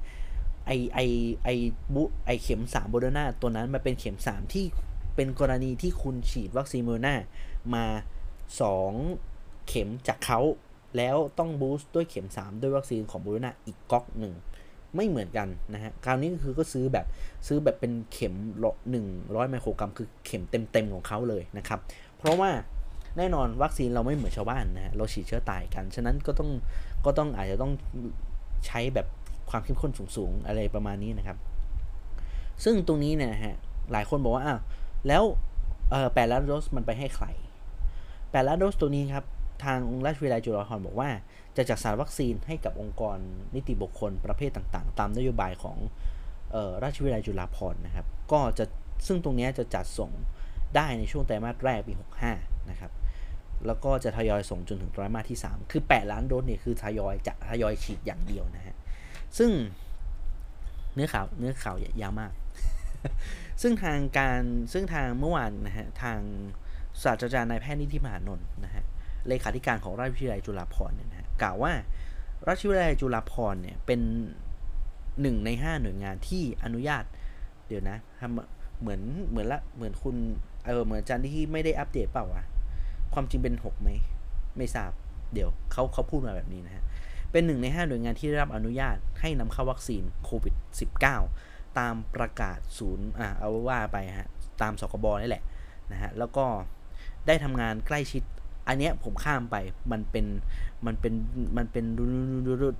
S1: ไอไอไอบุไอเข็ม3โมเดอร์นาตัวนั้นมาเป็นเข็ม3ที่เป็นกรณีที่คุณฉีดวัคซีนโมเดอร์นามา2เข็มจากเขา แล้วต้องบูสต์ด้วยเข็ม 3 ด้วยวัคซีนของบโรนาอีกก๊อกหนึ่งไม่เหมือนกันนะฮะ คราวนี้ก็คือก็ซื้อแบบซื้อแบบเป็นเข็มละหนึ่งร้อยไมโครกรัม คือเข็มเต็มๆของเขาเลยนะครับ เพราะว่าแน่นอนวัคซีนเราไม่เหมือนชาวบ้านนะฮะ เราฉีดเชื้อตายกัน ฉะนั้นก็ต้องก็ต้องอาจจะต้องใช้แบบความเข้มข้นสูงๆ อะไรประมาณนี้นะครับ ซึ่งตรงนี้เนี่ยฮะ หลายคนบอกว่าอ้าวแล้วแปดล้านโดสมันไปให้ใครแปดล้านโดสตัวนี้ครับ ทางราชวิทยาลัยจุฬาภรณ์บอกว่า จะจัดสรรวัคซีนให้กับองค์กรนิติบุคคลประเภทต่างๆ ตามนโยบายของออราชวิทยาลัยจุฬาภรณ์นะครับ ก็จะซึ่งตรงนี้จะจัดส่งได้ในช่วงไตรมาสแรกปี 65 นะครับ แล้วก็จะทยอยส่งจนถึงไตรมาสที่ 3 คือ 8 ล้านโดสเนี่ยคือทยอยจะทยอยฉีดอย่างเดียวนะฮะ ซึ่งเนื้อข่าวเนื้อข่าวยาวมาก ซึ่งทางการซึ่งทางเมื่อวานนะฮะทางศาสตราจารย์นายแพทย์นิธิมหานนท์นะฮะ เลขาธิการของราชวิทยาลัยจุฬาภรณ์เนี่ยนะฮะกล่าวว่าราชวิทยาลัยจุฬาภรณ์เนี่ยเป็นหนึ่งในห้าหน่วยงานที่อนุญาต เดี๋ยวนะทำเหมือนเหมือนละเหมือนคุณเออเหมือนอาจารย์ที่ไม่ได้อัปเดตเปล่าวะความจริงเป็นหกไหม ไม่ทราบ เดี๋ยวเขาเขาพูดมาแบบนี้นะฮะ เป็นหนึ่งในห้าหน่วยงานที่ได้รับอนุญาตให้นำเข้าวัคซีนโควิด -19 ตามประกาศศูนย์อ่าเอาว่าไปฮะ ตามสกบนี่แหละนะฮะ แล้วก็ได้ทำงานใกล้ชิด อันเนี้ยผมข้ามไปมันเป็นมันเป็นมันเป็น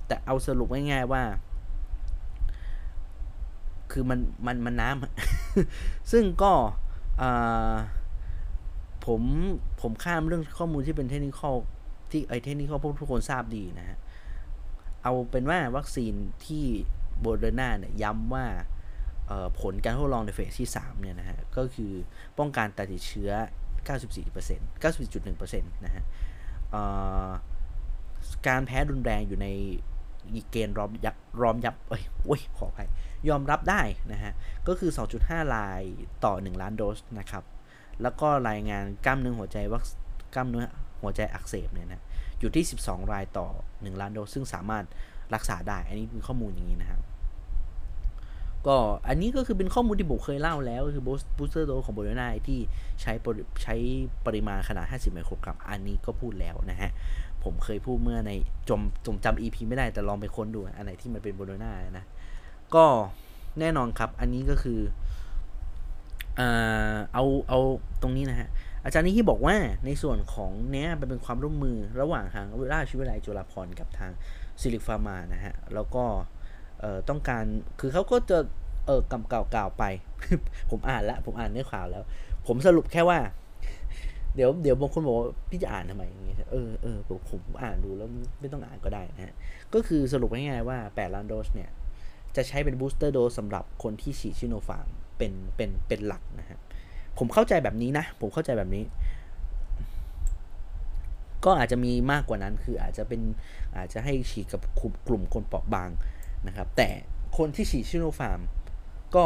S1: แต่เอาสรุปง่ายๆว่า คือมันมันมันน้ำซึ่งก็ผมผมข้ามเรื่องข้อมูลที่เป็นเทคนิคที่ไอเทคนิคพวกทุกคนทราบดีนะฮะเอาเป็นว่าวัคซีนที่โบเดอร์นาเนี่ยย้ำว่าผลการทดลองในเฟสที่ 3 เนี่ยนะฮะ ก็คือป้องกันการติดเชื้อ 94% 94.1%นะฮะการแพ้รุนแรงอยู่ในเกณฑ์รอมยับรอมยับเอ้ยโอ้ยขออภัยยอมรับได้นะฮะ ก็คือ 2.5 ลายต่อ 1 ล้านโดสนะครับ แล้วก็รายงานกล้ามเนื้อหัวใจว่ากล้ามเนื้อหัวใจอักเสบเนี่ยนะอยู่ที่ 12 รายต่อ 1 ล้านโดส ซึ่งสามารถรักษาได้ อันนี้เป็นข้อมูลอย่างนี้นะครับ ก็อันนี้ก็คือเป็นข้อมูลที่ผมเคยเล่าแล้วคือบูสเตอร์โดของโบโลนาที่ใช้ใช้ปริมาณขนาด 50 ไมโครกรัม อันนี้ก็พูดแล้วนะฮะ ผมเคยพูดเมื่อในจมจมจำ EP ไม่ได้แต่ลองไปค้นดู อันไหนที่มันเป็นโบโลนานะ ก็แน่นอนครับ อันนี้ก็คือเอาเอาตรงนี้นะฮะ อาจารย์นี่ที่บอกว่าในส่วนของเนี้ยเป็นความร่วมมือระหว่างทางราชวิทยาลัยจุฬาภรณ์กับทางซิลิฟาร์มานะฮะ แล้วก็ ต้องการคือเขาก็จะเออกำเก่าๆไป ผมอ่านแล้วผมอ่านเนื้อข่าวแล้ว ผมสรุปแค่ว่า เดี๋ยวเดี๋ยวบางคนบอกว่าพี่จะอ่านทำไมอย่างเงี้ยเออเออผมผมอ่านดูแล้วไม่ต้องอ่านก็ได้นะฮะก็คือสรุปง่ายๆว่า 8 ล้านโดสเนี่ย จะใช้เป็น booster dose สำหรับคนที่ฉีดซิโนฟาร์มเป็นเป็นเป็นหลักนะฮะผมเข้าใจแบบนี้นะ ผมเข้าใจแบบนี้ ก็อาจจะมีมากกว่านั้นคืออาจจะเป็นอาจจะให้ฉีดกับกลุ่มคนเปราะบาง นะครับ แต่คนที่ฉีดซิโนฟาร์มก็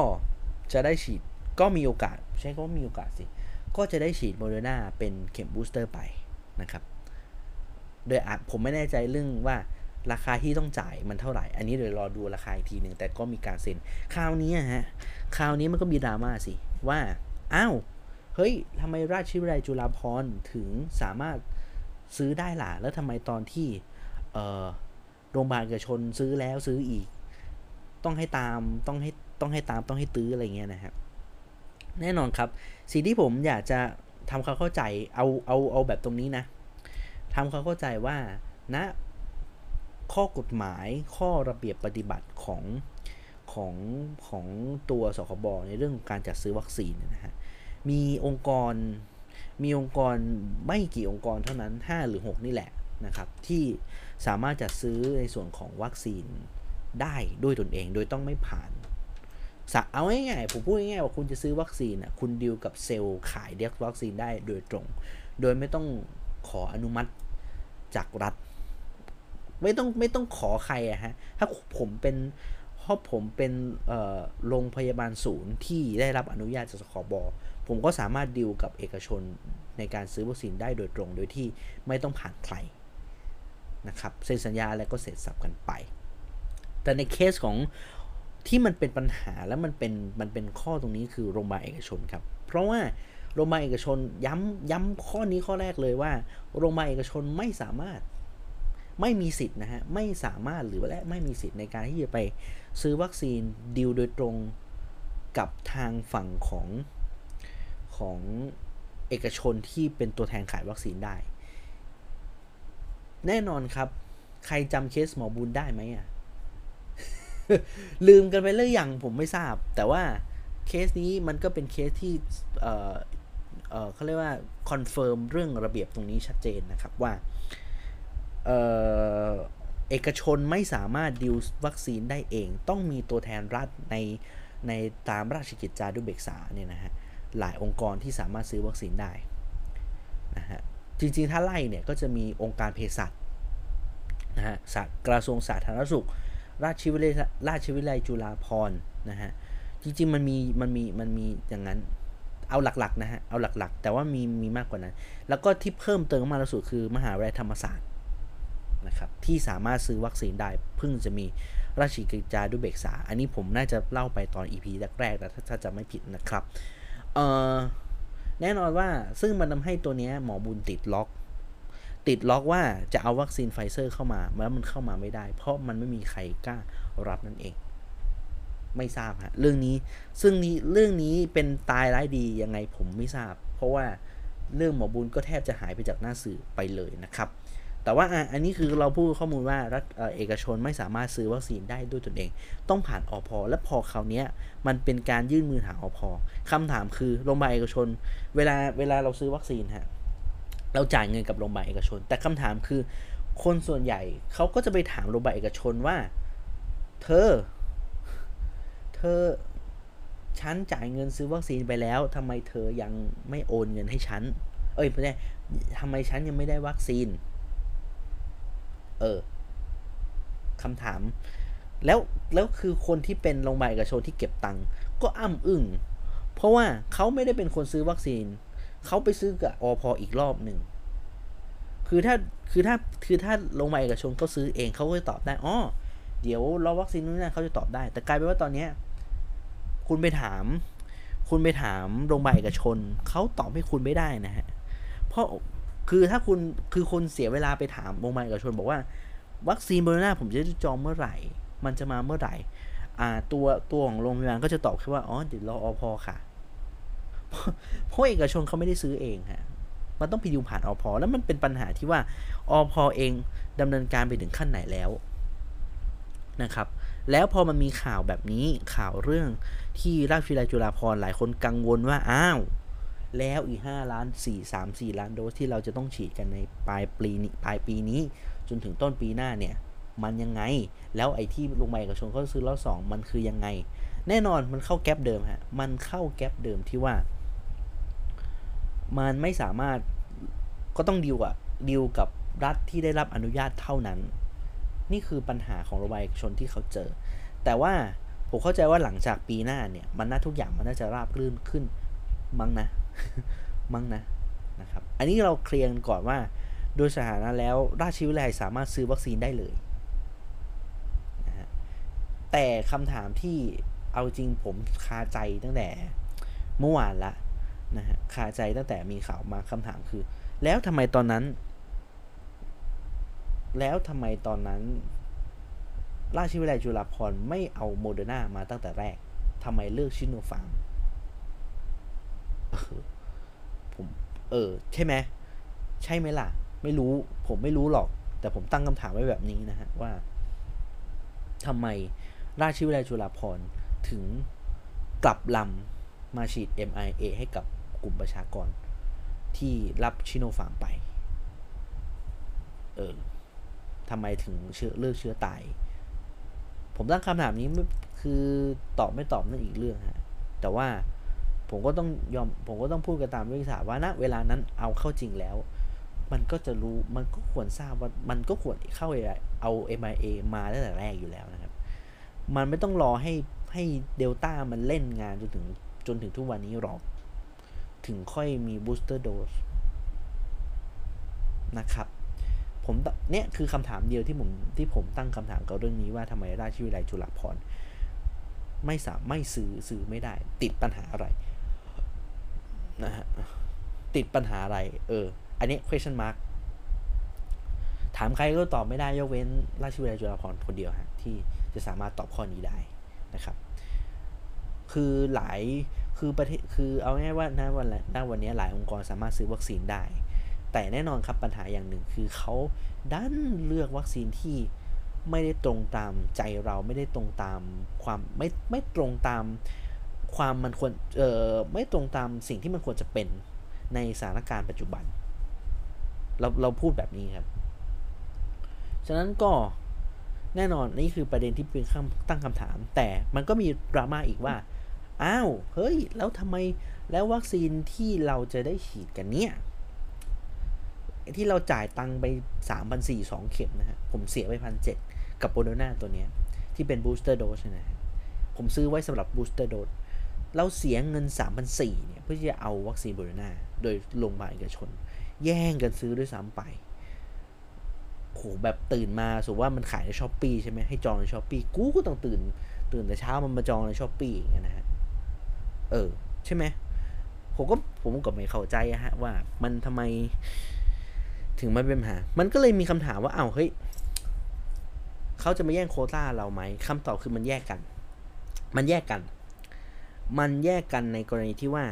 S1: จะได้ฉีดก็มีโอกาส ใช่ก็มีโอกาสสิ ก็จะได้ฉีดโมเดอร์นาเป็นเข็ม booster ไปนะครับ โดยอาจผมไม่แน่ใจเรื่องว่าราคาที่ต้องจ่ายมันเท่าไหร่ อันนี้เดี๋ยวรอดูราคาอีกทีหนึ่งแต่ก็มีการเซ็น คราวนี้ฮะ คราวนี้มันก็มีดราม่าสิ ว่า อ้าว เฮ้ยทำไมราชวิทยาลัยจุฬาภรณ์ถึงสามารถซื้อได้ล่ะ แล้วทำไมตอนที่ โรงพยาบาลเอกชนซื้อแล้วซื้ออีก ต้องให้ตามต้องให้ต้องให้ตามต้องให้ตื้ออะไรเงี้ยนะครับแน่นอนครับ สิ่งที่ผมอยากจะทำควาเข้าใจเอาเอาเอาแบบตรงนี้นะทำควาเข้าใจว่าณนะข้อกฎหมายข้อระเบียบปฏิบัติของของของตัวสคบในเรื่องการจัดซื้อวัคซีนนะฮะมีองค์กรมีองค์กรไม่กี่องค์กรเท่านั้น 5 หรือ 6 นี่แหละ นะครับที่สามารถจัดซื้อในส่วนของวัคซีนได้ด้วยตนเองโดยต้องไม่ผ่านเอาง่ายๆผมพูดง่ายๆว่าคุณจะซื้อวัคซีนอะคุณดีลกับเซลล์ขายเด็กวัคซีนได้โดยตรง โดยไม่ต้องขออนุมัติจากรัฐ ไม่ต้องไม่ต้องขอใครอะฮะถ้าผมเป็นเพราะผมเป็นโรงพยาบาลศูนย์ที่ได้รับอนุญาตจากสคบผมก็สามารถดิวกับเอกชนในการซื้อวัคซีนได้โดยตรง โดยที่ไม่ต้องผ่านใคร นะครับเซ็นสัญญาอะไรก็เสร็จสับกันไป แต่ในเคสของที่มันเป็นปัญหาและมันเป็นมันเป็นข้อตรงนี้คือโรงพยาบาลเอกชนครับ เพราะว่าโรงพยาบาลเอกชนย้ำย้ำข้อนี้ข้อแรกเลยว่า โรงพยาบาลเอกชนไม่สามารถไม่มีสิทธิ์นะฮะไม่สามารถหรือและไม่มีสิทธิ์ในการที่จะไปซื้อวัคซีนดิวโดยตรงกับทางฝั่งของของเอกชนที่เป็นตัวแทนขายวัคซีนได้ แน่นอนครับ ใครจำเคสหมอบุญได้ไหมอะ ลืมกันไปเลยอย่างผมไม่ทราบ แต่ว่าเคสนี้มันก็เป็นเคสที่เออเออเขาเรียกว่า confirm เรื่องระเบียบตรงนี้ชัดเจนนะครับว่าเอกชนไม่สามารถดิววัคซีนได้เอง ต้องมีตัวแทนรัฐในในตามราชกิจจานุเบกษาเนี่ยนะฮะหลายองค์กรที่สามารถซื้อวัคซีนได้นะฮะ จริงๆ ถ้าไล่เนี่ยก็จะมีองค์การเภสัชนะฮะกระทรวงสาธารณสุข ราชวิทยาราชวิทยาลัยจุฬาภรณ์นะฮะ จริงๆ มันมี มันมี มันมีอย่างนั้น เอาหลักๆนะฮะ เอาหลักๆ แต่ว่ามี มีมากกว่านั้น แล้วก็ที่เพิ่มเติมมาล่าสุดคือมหาวิทยาลัยธรรมศาสตร์นะครับ ที่สามารถซื้อวัคซีนได้ เพิ่งจะมีราชกิจจานุเบกษา อันนี้ผมน่าจะเล่าไปตอน EP แรกๆแต่ถ้าจะไม่ผิดนะครับ เอ่อ แน่นอนว่าซึ่งมันทำให้ตัวนี้หมอบุญติดล็อก ติดล็อกว่าจะเอาวัคซีนไฟเซอร์เข้ามาแล้วมันเข้ามาไม่ได้ เพราะมันไม่มีใครกล้ารับนั่นเอง ไม่ทราบฮะเรื่องนี้ซึ่งนี้เรื่องนี้เป็นตายร้ายดียังไงผมไม่ทราบ เพราะว่าเรื่องหมอบุญก็แทบจะหายไปจากหน้าสื่อไปเลยนะครับ แต่ว่าอันนี้คือเราพูดข้อมูลว่ารัฐเอกชนไม่สามารถซื้อวัคซีนได้ด้วยตนเอง ต้องผ่านอพและพอคราวนี้มันเป็นการยื่นมือหาอพคำถามคือโรงพยาบาลเอกชน เวลาเวลาเราซื้อวัคซีนฮะเราจ่ายเงินกับโรงพยาบาลเอกชน แต่คำถามคือ คนส่วนใหญ่เขาก็จะไปถามโรงพยาบาลเอกชนว่า เธอ เธอฉันจ่ายเงินซื้อวัคซีนไปแล้วทำไมเธอยังไม่โอนเงินให้ฉัน เอ้ยไม่ใช่ทำไมฉันยังไม่ได้วัคซีน เออคำถาม แล้วแล้วคือคนที่เป็นโรงพยาบาลเอกชนที่เก็บตังค์ก็อ้ำอึ้งเพราะว่าเขาไม่ได้เป็นคนซื้อวัคซีน เขาไปซื้อกับอพออีกรอบหนึ่งคือถ้าคือถ้าคือถ้าโรงพยาบาลเอกชนเขาซื้อเองเขาก็จะตอบได้อ๋อเดี๋ยวรอวัคซีนนู้นนั่นเขาจะตอบได้ แต่กลายเป็นว่าตอนเนี้ยคุณไปถาม คุณไปถามโรงพยาบาลเอกชนเขาตอบให้คุณไม่ได้นะฮะเพราะ คือถ้าคุณคือคนเสียเวลาไปถามโรงพยาบาลเอกชนบอกว่า วัคซีนโมเดอร์นาผมจะจองเมื่อไหร่ มันจะมาเมื่อไหร่อ่าตัวตัวของโรงพยาบาลก็จะตอบแค่ว่าอ๋อเดี๋ยวรออภ.ค่ะเพราะเอกชนเขาไม่ได้ซื้อเองฮะมันต้องพิจูผ่านอภ.แล้วมันเป็นปัญหาที่ว่าอภ.เองดำเนินการไปถึงขั้นไหนแล้วนะครับ แล้วพอมันมีข่าวแบบนี้ข่าวเรื่องที่ราชวิทยาลัยจุฬาภรณ์หลายคนกังวลว่าอ้าว แล้วอีก 5 ล้าน 4 3 4 ล้านโดสที่เราจะต้องฉีดกันในปลายปีนี้ปลายปีนี้ จนถึงต้นปีหน้าเนี่ย มันยังไง แล้วไอ้ที่โรงพยาบาลเอกชนเขาซื้อรอบสองมันคือยังไง แน่นอนมันเข้าแก๊ปเดิมฮะ มันเข้าแก๊ปเดิมที่ว่า มันไม่สามารถก็ต้องดีลอะดีลกับรัฐที่ได้รับอนุญาตเท่านั้น นี่คือปัญหาของระบายชนที่เขาเจอ แต่ว่าผมเข้าใจว่าหลังจากปีหน้าเนี่ย มันน่าทุกอย่างมันน่าจะราบรื่นขึ้นมั้งนะ มั้งนะนะครับ อันนี้เราเคลียร์ก่อนว่า โดยสถานะแล้วราชวิทยาลัยสามารถซื้อวัคซีนได้เลยนะฮะแต่คำถามที่เอาจริงผมคาใจตั้งแต่เมื่อวานละนะฮะคาใจตั้งแต่มีข่าวมาคำถามคือ แล้วทำไมตอนนั้น แล้วทำไมตอนนั้น ราชวิทยาลัยจุฬาภรณ์ไม่เอาโมเดอร์นามาตั้งแต่แรกทำไมเลือกชิโนฟาร์ม ผม เออ ใช่ไหมใช่ไหมล่ะ ไม่รู้ ผมไม่รู้หรอก แต่ผมตั้งคำถามไว้แบบนี้นะฮะ ว่าทำไมราชวิทยาลัยจุฬาภรณ์ถึงกลับลำมาฉีด MIA ให้กับกลุ่มประชากร ที่รับชิโนฟาร์มไป เออทำไมถึงเชื้อเลือกเชื้อตาย ผมตั้งคำถามนี้คือตอบไม่ตอบนั่นอีกเรื่องฮะ แต่ว่า ผมก็ต้องยอมผมก็ต้องพูดกันตามวิทยาว่าณเวลานั้นเอาเข้าจริงแล้ว มันก็จะรู้มันก็ควรทราบว่ามันก็ควรเข้าเอา MIA มาตั้งแต่แรกอยู่แล้วนะครับ มันไม่ต้องรอให้ให้เดลต้ามันเล่นงานจนถึงจนถึงทุกวันนี้หรอก ถึงค่อยมีบูสเตอร์โดสนะครับผมเนี่ยคือคำถามเดียวที่ผมที่ผมตั้งคำถามกับเรื่องนี้ว่าทำไมราชวิทยาลัยจุฬาภรณ์ไม่สามไม่ซื้อซื้อไม่ได้ ติดปัญหาอะไร นะฮะติดปัญหาอะไร เออ อันนี้ question mark ถามใครก็ตอบไม่ได้ยกเว้นราชวิทยาลัยจุฬาภรณ์คนเดียวฮะที่จะสามารถตอบข้อนี้ได้นะครับ คือหลายคือประเทศคือเอาง่ายว่าณวันณวันนี้หลายองค์กรสามารถซื้อวัคซีนได้ แต่แน่นอนครับปัญหาอย่างหนึ่งคือเขาดันเลือกวัคซีนที่ไม่ได้ตรงตามใจเราไม่ได้ตรงตามความไม่ไม่ตรงตาม ความมันควรเอ่อไม่ตรงตามสิ่งที่มันควรจะเป็นในสถานการณ์ปัจจุบัน เราเราพูดแบบนี้ครับ ฉะนั้นก็แน่นอนนี่คือประเด็นที่เป็นตั้งคำถาม แต่มันก็มีดราม่าอีกว่า อ้าว เฮ้ย แล้วทำไมแล้ววัคซีนที่เราจะได้ฉีดกันเนี่ย ที่เราจ่ายตังไปสามพันสี่สองเข็มนะฮะ ผมเสียไปพันเจ็ดกับโมเดอร์นาตัวเนี้ย ที่เป็น booster dose นะฮะผมซื้อไว้สำหรับ booster dose เราเสียเงิน3 0 0 4เนี่ยเพื่อที่จะเอาวัคซีนโมเดอร์นาโดยโรงพยาบาลเอกชน แย่งกันซื้อด้วยซ้ำไปโหแบบตื่นมาสมมติว่ามันขายใน Shopee ใช่ไหมให้จองใน Shopee กูก็ต้องตื่น ตื่นแต่เช้ามันมาจองใน Shopee อย่างเงี้ยนะฮะเออ ใช่ไหมผมก็ผมก็ไม่เข้าใจอะฮะว่ามันทำไม ถึงมันเป็นปัญหา มันก็เลยมีคำถามว่าอ้าวเฮ้ยเขาจะมาแย่งโควต้าเราไหมคำตอบคือมันแยกกัน มันแยกกัน มันแยกกันในกรณีที่ว่า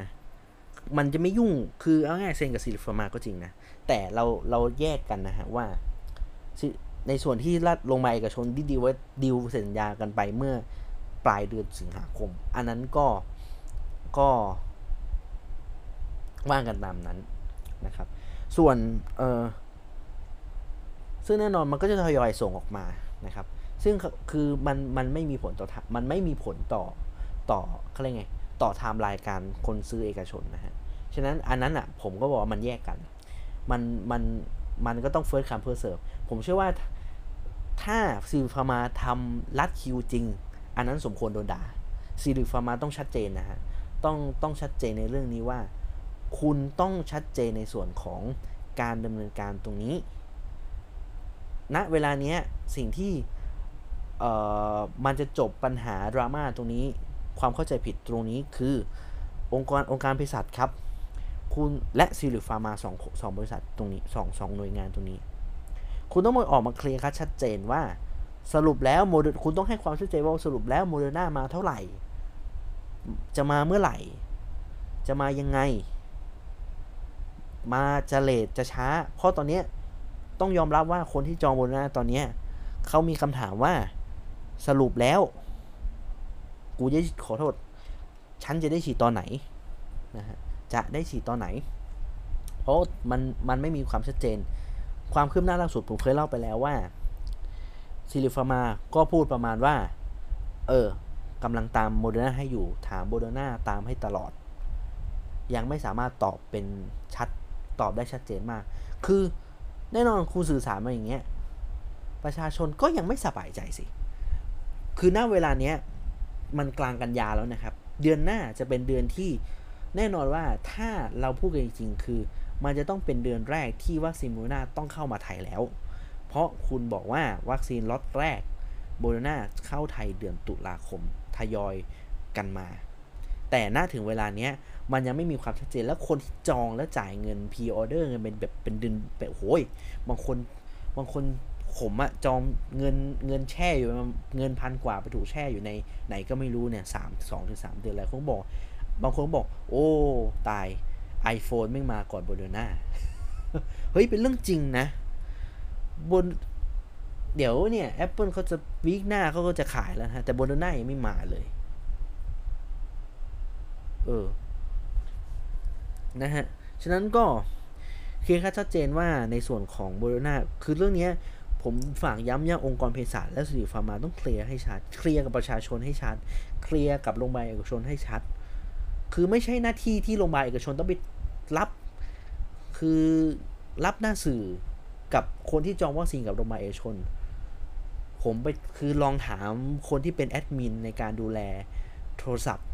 S1: มันจะไม่ยุ่งคือเอาง่ายเซ็นกับซิลลิคฟาร์มาก็จริงนะ แต่เราเราแยกกันนะฮะว่า ในส่วนที่รัฐลงมาเอกชนที่ดีว่าดีลสัญญากันไปเมื่อปลายเดือนสิงหาคม อันนั้นก็ก็ว่ากันตามนั้นนะครับ ส่วนเออซึ่งแน่นอนมันก็จะทยอยส่งออกมานะครับ ซึ่งคือมันมันไม่มีผลต่อมันไม่มีผลต่อ ต่อเขาเรียกไงต่อไทม์ไลน์การคนซื้อเอกชนนะฮะฉะนั้นอันนั้นอะผมก็บอกว่ามันแยกกัน มันมันมันก็ต้อง first come first serve ผมเชื่อว่าถ้าซิลลิคฟาร์มาทำลัดคิวจริง อันนั้นสมควรโดนด่าซีริฟามาต้องชัดเจนนะฮะต้องต้องชัดเจนในเรื่องนี้ว่า คุณต้องชัดเจนในส่วนของการดำเนินการตรงนี้ณนะเวลาเนี้ยสิ่งที่มันจะจบปัญหาดราม่าตรงนี้ ความเข้าใจผิดตรงนี้คือองค์กรองค์การเภสัชครับ คุณและซิลิฟามาสองสองบริษัทตรงนี้สองสองหน่วยงานตรงนี้ คุณต้องมาออกมาเคลียร์คัดชัดเจนว่าสรุปแล้วโมเดลคุณต้องให้ความชัดเจนว่าสรุปแล้วโมเดอร์นามาเท่าไหร่ จะมาเมื่อไหร่ จะมายังไง มาจะ late จะช้า เพราะตอนนี้ต้องยอมรับว่าคนที่จองโมเดอร์นาตอนนี้เขามีคำถามว่าสรุปแล้ว กูจะขอโทษ ฉันจะได้ฉีดตอนไหนนะฮะจะได้ฉีดตอนไหน เพราะมันมันไม่มีความชัดเจน ความคืบหน้าล่าสุดผมเคยเล่าไปแล้วว่าซิลลิคฟาร์มาก็พูดประมาณว่า เออกำลังตามโมเดอร์นาให้อยู่ ถามโมเดอร์นาตามให้ตลอด ยังไม่สามารถตอบเป็นชัดตอบได้ชัดเจนมาก คือแน่นอนคุณสื่อสารมาอย่างเงี้ย ประชาชนก็ยังไม่สบายใจสิ คือณเวลาเนี้ย มันกลางกันยาแล้วนะครับ เดือนหน้าจะเป็นเดือนที่แน่นอนว่าถ้าเราพูดกันจริงๆ คือ มันจะต้องเป็นเดือนแรกที่วัคซีนโมเดอร์นาต้องเข้ามาไทยแล้ว เพราะคุณบอกว่าวัคซีนล็อตแรกโมเดอร์นาเข้าไทยเดือนตุลาคมทยอยกันมา แต่น่าถึงเวลาเนี้ยมันยังไม่มีความชัดเจนแล้วคนที่จองและจ่ายเงิน pre-order เงินเป็นแบบเป็นเดือนแบบโอ้ยบางคนบางคน ผมอะจองเงินเงินแช่อยู่เงินพันกว่าไปถูกแช่อยู่ในไหนก็ไม่รู้เนี่ยสามสองถึงสามเดือนแล้วเขาบอก บางคนบอก โอ้ตาย iPhone ไม่มาก่อนโบโดนาเฮ้ย เป็นเรื่องจริงนะบนเดี๋ยวเนี่ย Apple เขาจะวีคหน้าเขาก็จะขายแล้วฮะ แต่โบโดนายังไม่มาเลย เออ นะฮะ ฉะนั้นก็เคลียร์ชัดเจนว่าในส่วนของโบโดนาคือเรื่องนี้ ผมฝากย้ำย่าองค์การเภสัชและซิลลิคฟาร์มาต้อง clear ให้ชัด clear กับประชาชนให้ชัด clear กับโรงพยาบาลเอกชนให้ชัด คือไม่ใช่หน้าที่ที่โรงพยาบาลเอกชนต้องไปรับ คือรับหน้าสื่อกับคนที่จองวัคซีนกับโรงพยาบาลเอกชน ผมไปคือลองถามคนที่เป็นแอดมินในการดูแลโทรศัพท์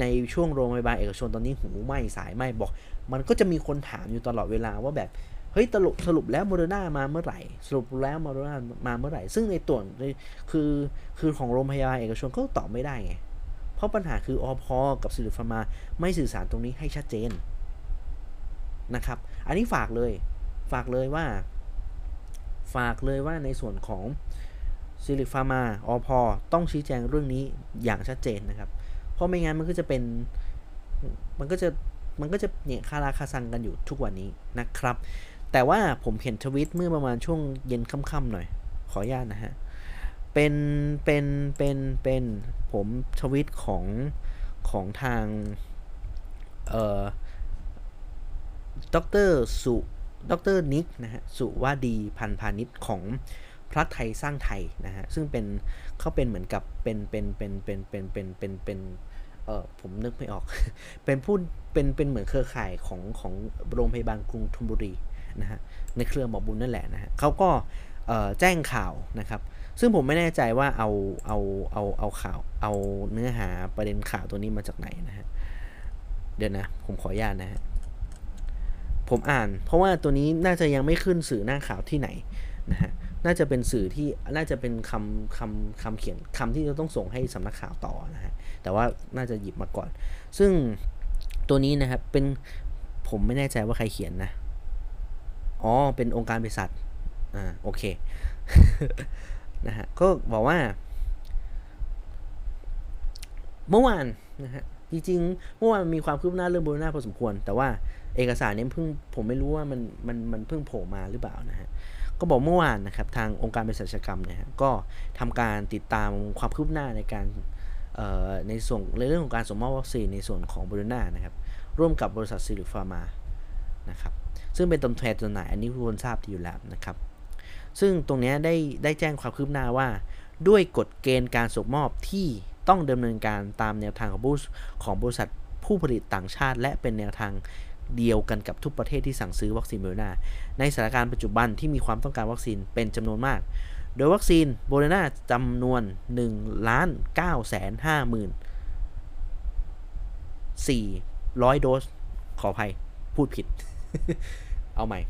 S1: ในช่วงโรงพยาบาลเอกชนตอนนี้หูไหม้สายไหม้บอก มันก็จะมีคนถามอยู่ตลอดเวลาว่าแบบ เฮ้ยตลบสรุปแล้วโมเดอร์นามาเมื่อไหร่ สรุปแล้วโมเดอร์นามาเมื่อไหร่ ซึ่งในตัวคือคือของโรงพยาบาลเอกชนก็ตอบไม่ได้ไง เพราะปัญหาคืออภ.กับซิลลิคฟาร์มาไม่สื่อสารตรงนี้ให้ชัดเจนนะครับ อันนี้ฝากเลยฝากเลยว่า ฝากเลยว่าในส่วนของซิลลิคฟาร์มาอภ.ต้องชี้แจงเรื่องนี้อย่างชัดเจนนะครับ เพราะไม่งั้นมันก็จะเป็น มันก็จะ มันก็จะเนี่ยคาราคาซังกันอยู่ทุกวันนี้นะครับ แต่ว่าผมเห็นทวิตเมื่อประมาณช่วงเย็นค่ำๆหน่อย ขออนุญาตนะฮะ เป็น เป็น เป็น เป็น ผมทวิตของของทาง เอ่อดรสุดรนิกนะฮะ สุวาดีพันพาณิชย์ของพระไทยสร้างไทยนะฮะ ซึ่งเป็นเขาเป็นเหมือนกับเป็น เป็น เป็น เป็น เป็น เป็น เป็น เป็น เออผมนึกไม่ออก เป็นผู้ เป็น เป็นเหมือนเครือข่ายของของโรงพยาบาลกรุงธนบุรี นะฮะในเครือหมอบุญนั่นแหละนะฮะเขาก็แจ้งข่าวนะครับ ซึ่งผมไม่แน่ใจว่าเอาเอาเอาเอาข่าวเอาเนื้อหาประเด็นข่าวตัวนี้มาจากไหนนะฮะเดี๋ยวนะ ผมขออนุญาตนะฮะผมอ่าน เพราะว่าตัวนี้น่าจะยังไม่ขึ้นสื่อหน้าข่าวที่ไหนนะฮะน่าจะเป็นสื่อที่น่าจะเป็นคำคำคำเขียนคำที่จะต้องส่งให้สำนักข่าวต่อนะฮะแต่ว่าน่าจะหยิบมาก่อน ซึ่งตัวนี้นะครับเป็นผมไม่แน่ใจว่าใครเขียนนะ อ๋อ เป็นองค์การบริษัท อ่า โอเค นะฮะ ก็บอกว่า เมื่อวานนะฮะ จริงๆ เมื่อวานมีความคืบหน้าเรื่องบูรณาพอสมควร แต่ว่าเอกสารนี้เพิ่ง ผมไม่รู้ว่ามัน มัน มันเพิ่งโผล่มาหรือเปล่านะฮะ ก็บอกเมื่อวานนะครับ ทางองค์การเภสัชกรรมเนี่ยก็ทำการติดตามความคืบหน้าในการในส่วนในเรื่องของการส่งมอบวัคซีนในส่วนของบูรณานะครับ ร่วมกับบริษัทซิลิฟาร์มานะครับ ซึ่งเป็นตัวแทนจำหน่ายอันนี้ทุกคนทราบอยู่แล้วนะครับ ซึ่งตรงนี้ได้ได้แจ้งความคืบหน้าว่า ด้วยกฎเกณฑ์การส่งมอบที่ต้องดำเนินการตามแนวทางของบูของบริษัทผู้ผลิตต่างชาติ และเป็นแนวทางเดียวกันกับทุกประเทศที่สั่งซื้อวัคซีนโมเดอร์นาในสถานการณ์ปัจจุบันที่มีความต้องการวัคซีนเป็นจำนวนมาก โดยวัคซีนโมเดอร์นาจำนวน1ล้าน9แสน5หมื่น400 โดส ขออภัย พูดผิด เอาใหม่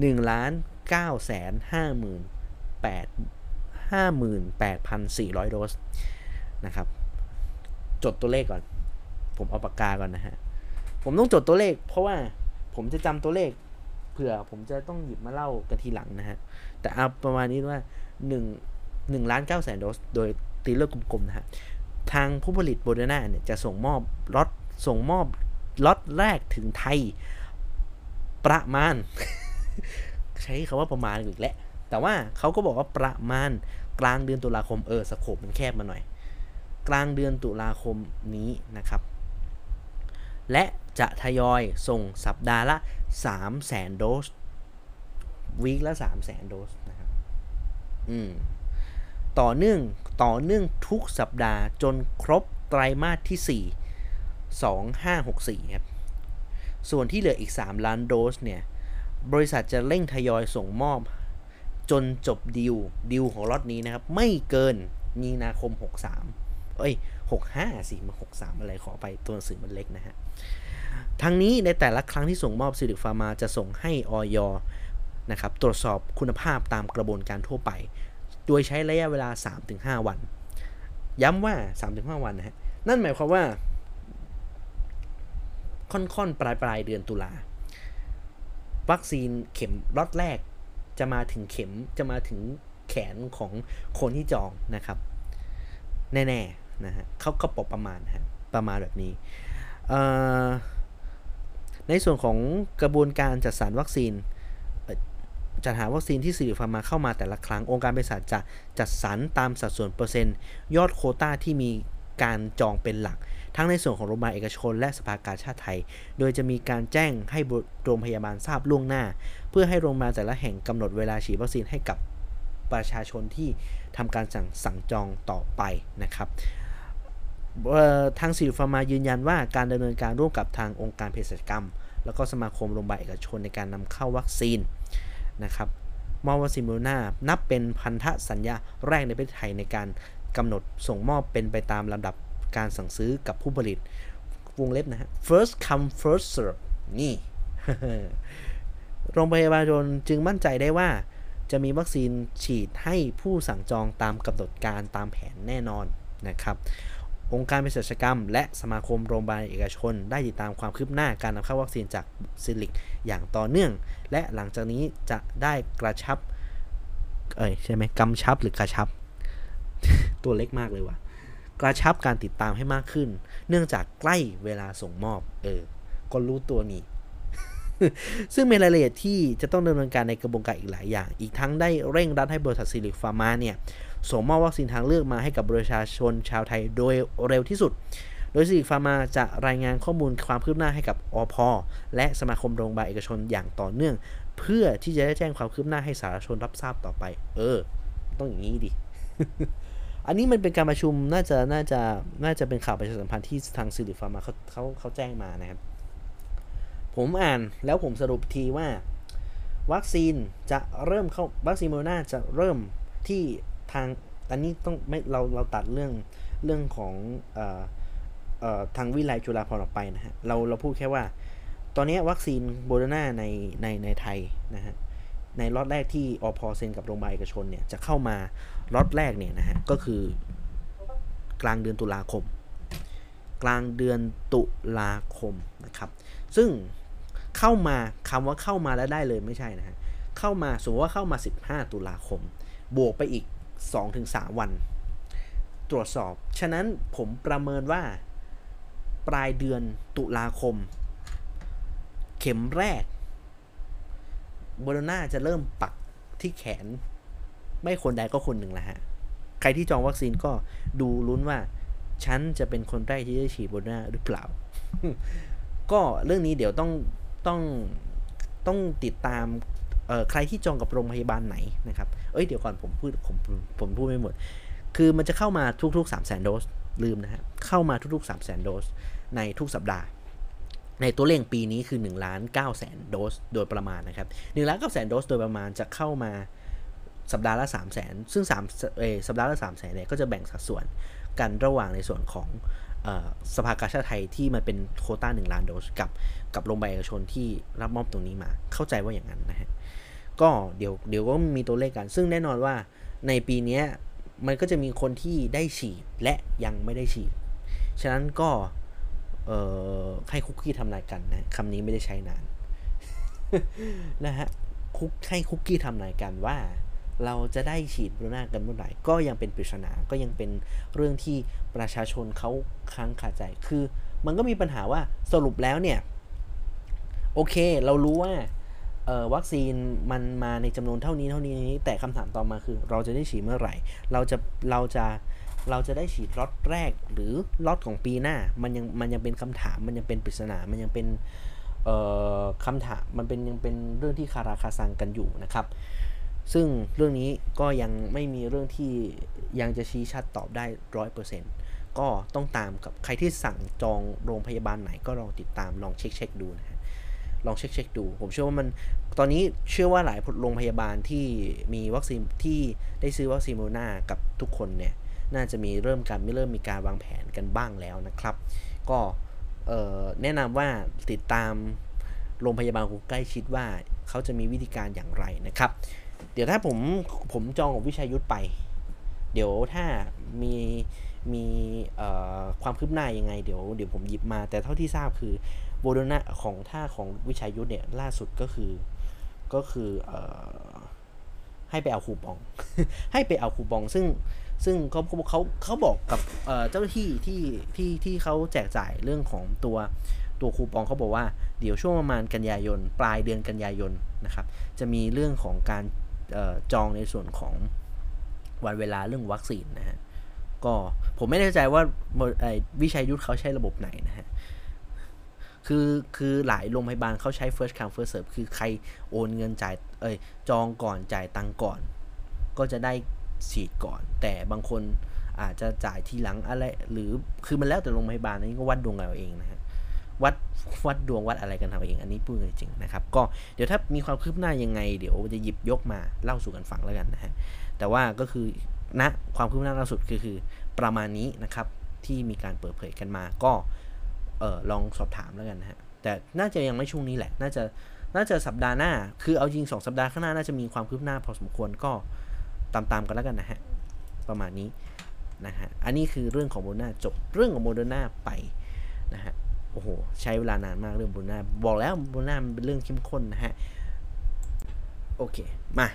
S1: หนึ่งล้านเก้าแสนห้าหมื่นแปดห้าหมื่นแปดพันสี่ร้อยโดสนะครับ จดตัวเลขก่อน ผมเอาปากกาก่อนนะฮะ ผมต้องจดตัวเลข เพราะว่าผมจะจำตัวเลขเผื่อผมจะต้องหยิบมาเล่ากันทีหลังนะฮะ แต่เอาประมาณนี้ว่าหนึ่งหนึ่งล้านเก้าแสนโดส โดยตีเลือกกลมๆนะฮะ ทางผู้ผลิตโบเดนาเนี่ยจะส่งมอบล็อตส่งมอบล็อตแรกถึงไทย ประมาณ ใช้คาว่าประมาณอีกแล้วแต่ว่าเขาก็บอกว่าประมาณกลางเดือนตุลาคมเออสโคปมันแคบมาหน่อย กลางเดือนตุลาคมนี้นะครับ และจะทยอยส่งสัปดาห์ละ 3 0 0แสนโดสวีคละ 3 0 0แสนโดสนะครับอืมต่อเนื่องต่อเนื่องทุกสัปดาห์จนครบไตรมาสที่ 4 2564 ครับ ส่วนที่เหลืออีก 3 ล้านโดสเนี่ย บริษัทจะเร่งทยอยส่งมอบ จนจบดิวดิวของล็อตนี้นะครับ ไม่เกินมีนาคม 63 เอ้ย 65สิมา63 อะไรขอไปตัวหนังสือมันเล็กนะฮะทั้งนี้ในแต่ละครั้งที่ส่งมอบซิลิฟาร์มาจะส่งให้ออยนะครับตรวจสอบคุณภาพตามกระบวนการทั่วไป โดยใช้ระยะเวลา 3-5 วัน ย้ำว่า 3-5 วันนะฮะ นั่นหมายความว่า ค่อนๆ ปลายปลายเดือนตุลาวัคซีนเข็มล็อตแรกจะมาถึงเข็มจะมาถึงแขนของคนที่จองนะครับ แน่ๆนะฮะเขาก็ปกประมาณฮะประมาณแบบนี้ ในส่วนของกระบวนการจัดสรรวัคซีนจัดหาวัคซีนที่สิริฟาร์มาเข้ามาแต่ละครั้ง องค์การเภสัชจะจัดสรรตามสัดส่วนเปอร์เซ็นต์ ยอดโคต้าที่มีการจองเป็นหลัก ทั้งในส่วนของโรงพยาบาลเอกชน และสภากาชาติไทย โดยจะมีการแจ้งให้โรงพยาบาลทราบล่วงหน้า เพื่อให้โรงพยาบาลแต่ละแห่งกำหนดเวลาฉีดวัคซีนให้กับประชาชนที่ทำการสั่งสั่งจองต่อไปนะครับทางสิริฟาร์มายืนยันว่าการดำเนินการร่วมกับทางองค์การเภสัชกรรม แล้วก็สมาคมโรงพยาบาลเอกชนในการนำเข้าวัคซีนนะครับวัคซีนโมเดอร์นานับเป็นพันธสัญญาแรกในประเทศไทยในการกำหนดส่งมอบเป็นไปตามลำดับ การสั่งซื้อกับผู้ผลิตวงเล็บนะฮะ first come first serve นี่ โรงพยาบาลจึงมั่นใจได้ว่า จะมีวัคซีนฉีดให้ผู้สั่งจองตามกำหนดการตามแผนแน่นอนนะครับ องค์การเภสัชกรรม และสมาคมโรงพยาบาลเอกชน ได้ติดตามความคืบหน้าการนำเข้าวัคซีนจากซิลลิคอย่างต่อเนื่อง และหลังจากนี้จะได้กระชับ เอ้ยใช่ไหมกำชับหรือกระชับ ตัวเล็กมากเลยว่ะ กระชับการติดตามให้มากขึ้น เนื่องจากใกล้เวลาส่งมอบ เออ ก็รู้ตัวนี่ ซึ่งเป็นรายละเอียดที่จะต้องดำเนินการในกระบวนการอีกหลายอย่าง อีกทั้งได้เร่งรัดให้บริษัทซิลลิคฟาร์มาเนี่ยส่งมอบวัคซีนทางเลือกมาให้กับประชาชนชาวไทยโดยเร็วที่สุด โดยซิลลิคฟาร์มาจะรายงานข้อมูลความคืบหน้าให้กับอภ.และสมาคมโรงพยาบาลเอกชนอย่างต่อเนื่อง เพื่อที่จะได้แจ้งความคืบหน้าให้สาธารณชนรับทราบต่อไป เออ ต้องอย่างนี้ดิ อันนี้มันเป็นการประชุมน่าจะน่าจะน่าจะเป็นข่าวประชาสัมพันธ์ที่ทางซิลลิคฟาร์มาเขาเขาเขาแจ้งมานะครับ ผมอ่านแล้วผมสรุปทีว่า วัคซีนจะเริ่มเข้าวัคซีนโมเดอร์นาจะเริ่มที่ทางอันนี้ต้องไม่เราเราตัดเรื่องเรื่องของออทางวิไลจุฬาพรออกไปนะฮะเราเราพูดแค่ว่า ตอนนี้วัคซีนโบโรนาในในในไทยนะฮะในล็อตแรกที่อพอเซ็นกับโรงพยาบาลเอกชนเนี่ยจะเข้ามา ล็อตแรกเนี่ยนะฮะก็คือกลางเดือนตุลาคม กลางเดือนตุลาคมนะครับ ซึ่งเข้ามาคำว่าเข้ามาแล้วได้เลยไม่ใช่นะฮะเข้ามาสมมติว่าเข้ามา 15 ตุลาคม บวกไปอีก 2-3 วัน ตรวจสอบ ฉะนั้นผมประเมินว่าปลายเดือนตุลาคม เข็มแรกโบโลนาจะเริ่มปักที่แขน ไม่คนใดก็คนหนึ่งละฮะ ใครที่จองวัคซีนก็ดูลุ้นว่า ฉันจะเป็นคนแรกที่ได้ฉีดโบนาหรือเปล่า ก็เรื่องนี้เดี๋ยวต้องต้องต้องติดตามเอ่อใครที่จองกับโรงพยาบาลไหนนะครับ เอ้ยเดี๋ยวก่อนผมพูดผมผมพูดไม่หมด คือมันจะเข้ามาทุกๆ3 0 0 0 0 0โดส ลืมนะฮะ เข้ามาทุกๆ3 0 0 0 0 0โดส ในทุกสัปดาห์ ในตัวเลขปีนี้คือ1ล้าน9แสนโดสโดยประมาณนะครับ1ล้าน9แสนโดสโดยประมาณจะเข้ามา สัปดาห์ละ 3 0 0แสนซึ่ง3เอสัปดาห์ละ 3 0 0แสนเนี่ยก็จะแบ่งสัดส่วนกันระหว่างในส่วนของสภากาชาติไทยที่มันเป็นโคต้า 1 ล้านโดสกับกับโรงพยาบาลเอกชนที่รับมอบตรงนี้มาเข้าใจว่าอย่างนั้นนะฮะก็เดี๋ยวเดี๋ยวก็มีตัวเลขกัน ซึ่งแน่นอนว่าในปีนี้มันก็จะมีคนที่ได้ฉีดและยังไม่ได้ฉีด ฉะนั้นก็ให้คุกกี้ทำนายกันนะคำนี้ไม่ได้ใช้นานนะฮะคุกให้คุกกี้ทำนายกันว่า เราจะได้ฉีดบรูน่ากันเมื่อไหร่ก็ยังเป็นปริศนาก็ยังเป็นเรื่องที่ประชาชนเขาค้างคาใจ คือมันก็มีปัญหาว่าสรุปแล้วเนี่ยโอเค เรารู้ว่าวัคซีนมันมาในจำนวนเท่านี้เท่านี้แต่คำถามต่อมาคือ เราจะได้ฉีดเมื่อไหร่ เราจะเราจะเราจะได้ฉีดล็อตแรกหรือล็อตของปีหน้า มันยังมันยังเป็นคำถาม มันยังเป็นปริศนา มันยังเป็นคำถาม มันเป็นยังเป็นเรื่องที่คาราคาซังกันอยู่นะครับ ซึ่งเรื่องนี้ก็ยังไม่มีเรื่องที่ยังจะชี้ชัดตอบได้ร้อยเปอร์เซ็นต์ก็ต้องตามกับใครที่สั่งจองโรงพยาบาลไหนก็ลองติดตามลองเช็คเช็คดูนะฮะลองเช็คเช็คดู ผมเชื่อว่ามันตอนนี้เชื่อว่าหลายโรงพยาบาลที่มีวัคซีนที่ได้ซื้อวัคซีนโมเดอร์นากับทุกคนเนี่ยน่าจะมีเริ่มการไม่เริ่มมีการวางแผนกันบ้างแล้วนะครับ ก็แนะนำว่าติดตามโรงพยาบาลคุณใกล้ชิดว่าเขาจะมีวิธีการอย่างไรนะครับ เดี๋ยวถ้าผมผมจองของวิชัยยุทธไป เดี๋ยวถ้ามีมีความคืบหน้ายังไงเดี๋ยวเดี๋ยวผมหยิบมา แต่เท่าที่ทราบคือโบโดนาของท่าของวิชัยยุทธเนี่ยล่าสุดก็คือก็คืออให้ไปเอาคูปอง ให้ไปเอาคูปอง ซึ่งซึ่งเขาเขาเขาบอกกับเจ้าหน้าที่ที่ที่ที่เขาแจกจ่ายเรื่องของตัวตัวคูปองเขาบอกว่าเดี๋ยวช่วงประมาณกันยายน ปลายเดือนกันยายนนะครับ จะมีเรื่องของการ จองในส่วนของวันเวลาเรื่องวัคซีนนะฮะก็ผมไม่แน่ใจว่าวิชัยยุทธเขาใช้ระบบไหนนะฮะคือคือหลายโรงพยาบาลเขาใช้ first come first serve คือใครโอนเงินจ่ายเอ้ยจองก่อนจ่ายตังก่อน ก็จะได้ฉีดก่อน แต่บางคนอาจจะจ่ายทีหลังอะไร หรือคือมันแล้วแต่โรงพยาบาลนี่ก็วัดดวงเราเองนะฮะ วัดวัดดวงวัดอะไรกันทำเองอันนี้พูดจริงนะครับ ก็เดี๋ยวถ้ามีความคืบหน้ายังไง เดี๋ยวจะหยิบยกมาเล่าสู่กันฟังแล้วกันนะฮะแต่ว่าก็คือณนะความคืบหน้าล่าสุดคือคือประมาณนี้นะครับที่มีการเปิดเผยกันมา ก็เออลองสอบถามแล้วกันนะฮะแต่น่าจะยังไม่ช่วงนี้แหละ น่าจะน่าจะสัปดาห์หน้า คือเอาจริงสองสัปดาห์ข้างหน้าน่าจะมีความคืบหน้าพอสมควรก็ตามๆกันแล้วกันนะฮะประมาณนี้นะฮะอันนี้คือเรื่องของโมเดอร์นาจบเรื่องของโมเดอร์นาไปนะฮะ โอ้โห ใช้เวลานานมากเรื่องโมเดอร์นาบอกแล้วโมเดอร์นามันเป็นเรื่องเข้มข้นนะฮะ โอเค มา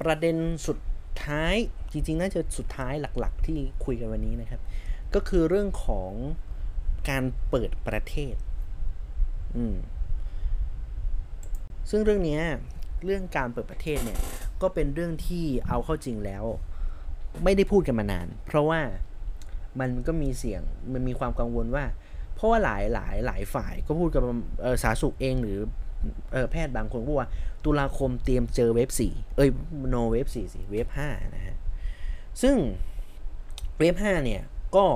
S1: ประเด็นสุดท้ายจริงๆ น่าจะสุดท้ายหลักๆ ที่คุยกันวันนี้นะครับ ก็คือเรื่องของการเปิดประเทศ อืม ซึ่งเรื่องนี้เรื่องการเปิดประเทศเนี่ย ก็เป็นเรื่องที่เอาเข้าจริงแล้ว ไม่ได้พูดกันมานาน เพราะว่ามันก็มีเสียงมันมีความกังวลว่า ราะว่าหลายหลายหลายฝ่ายก็พูดกับสาธารณสุขเองหรือแพทย์บางคนพูดว่า ตุลาคมเตรียมเจอเวฟสี่เอ้ยโนเวฟสี่สิเวฟห้านะฮะ ซึ่งเวฟห้าเนี่ย ก็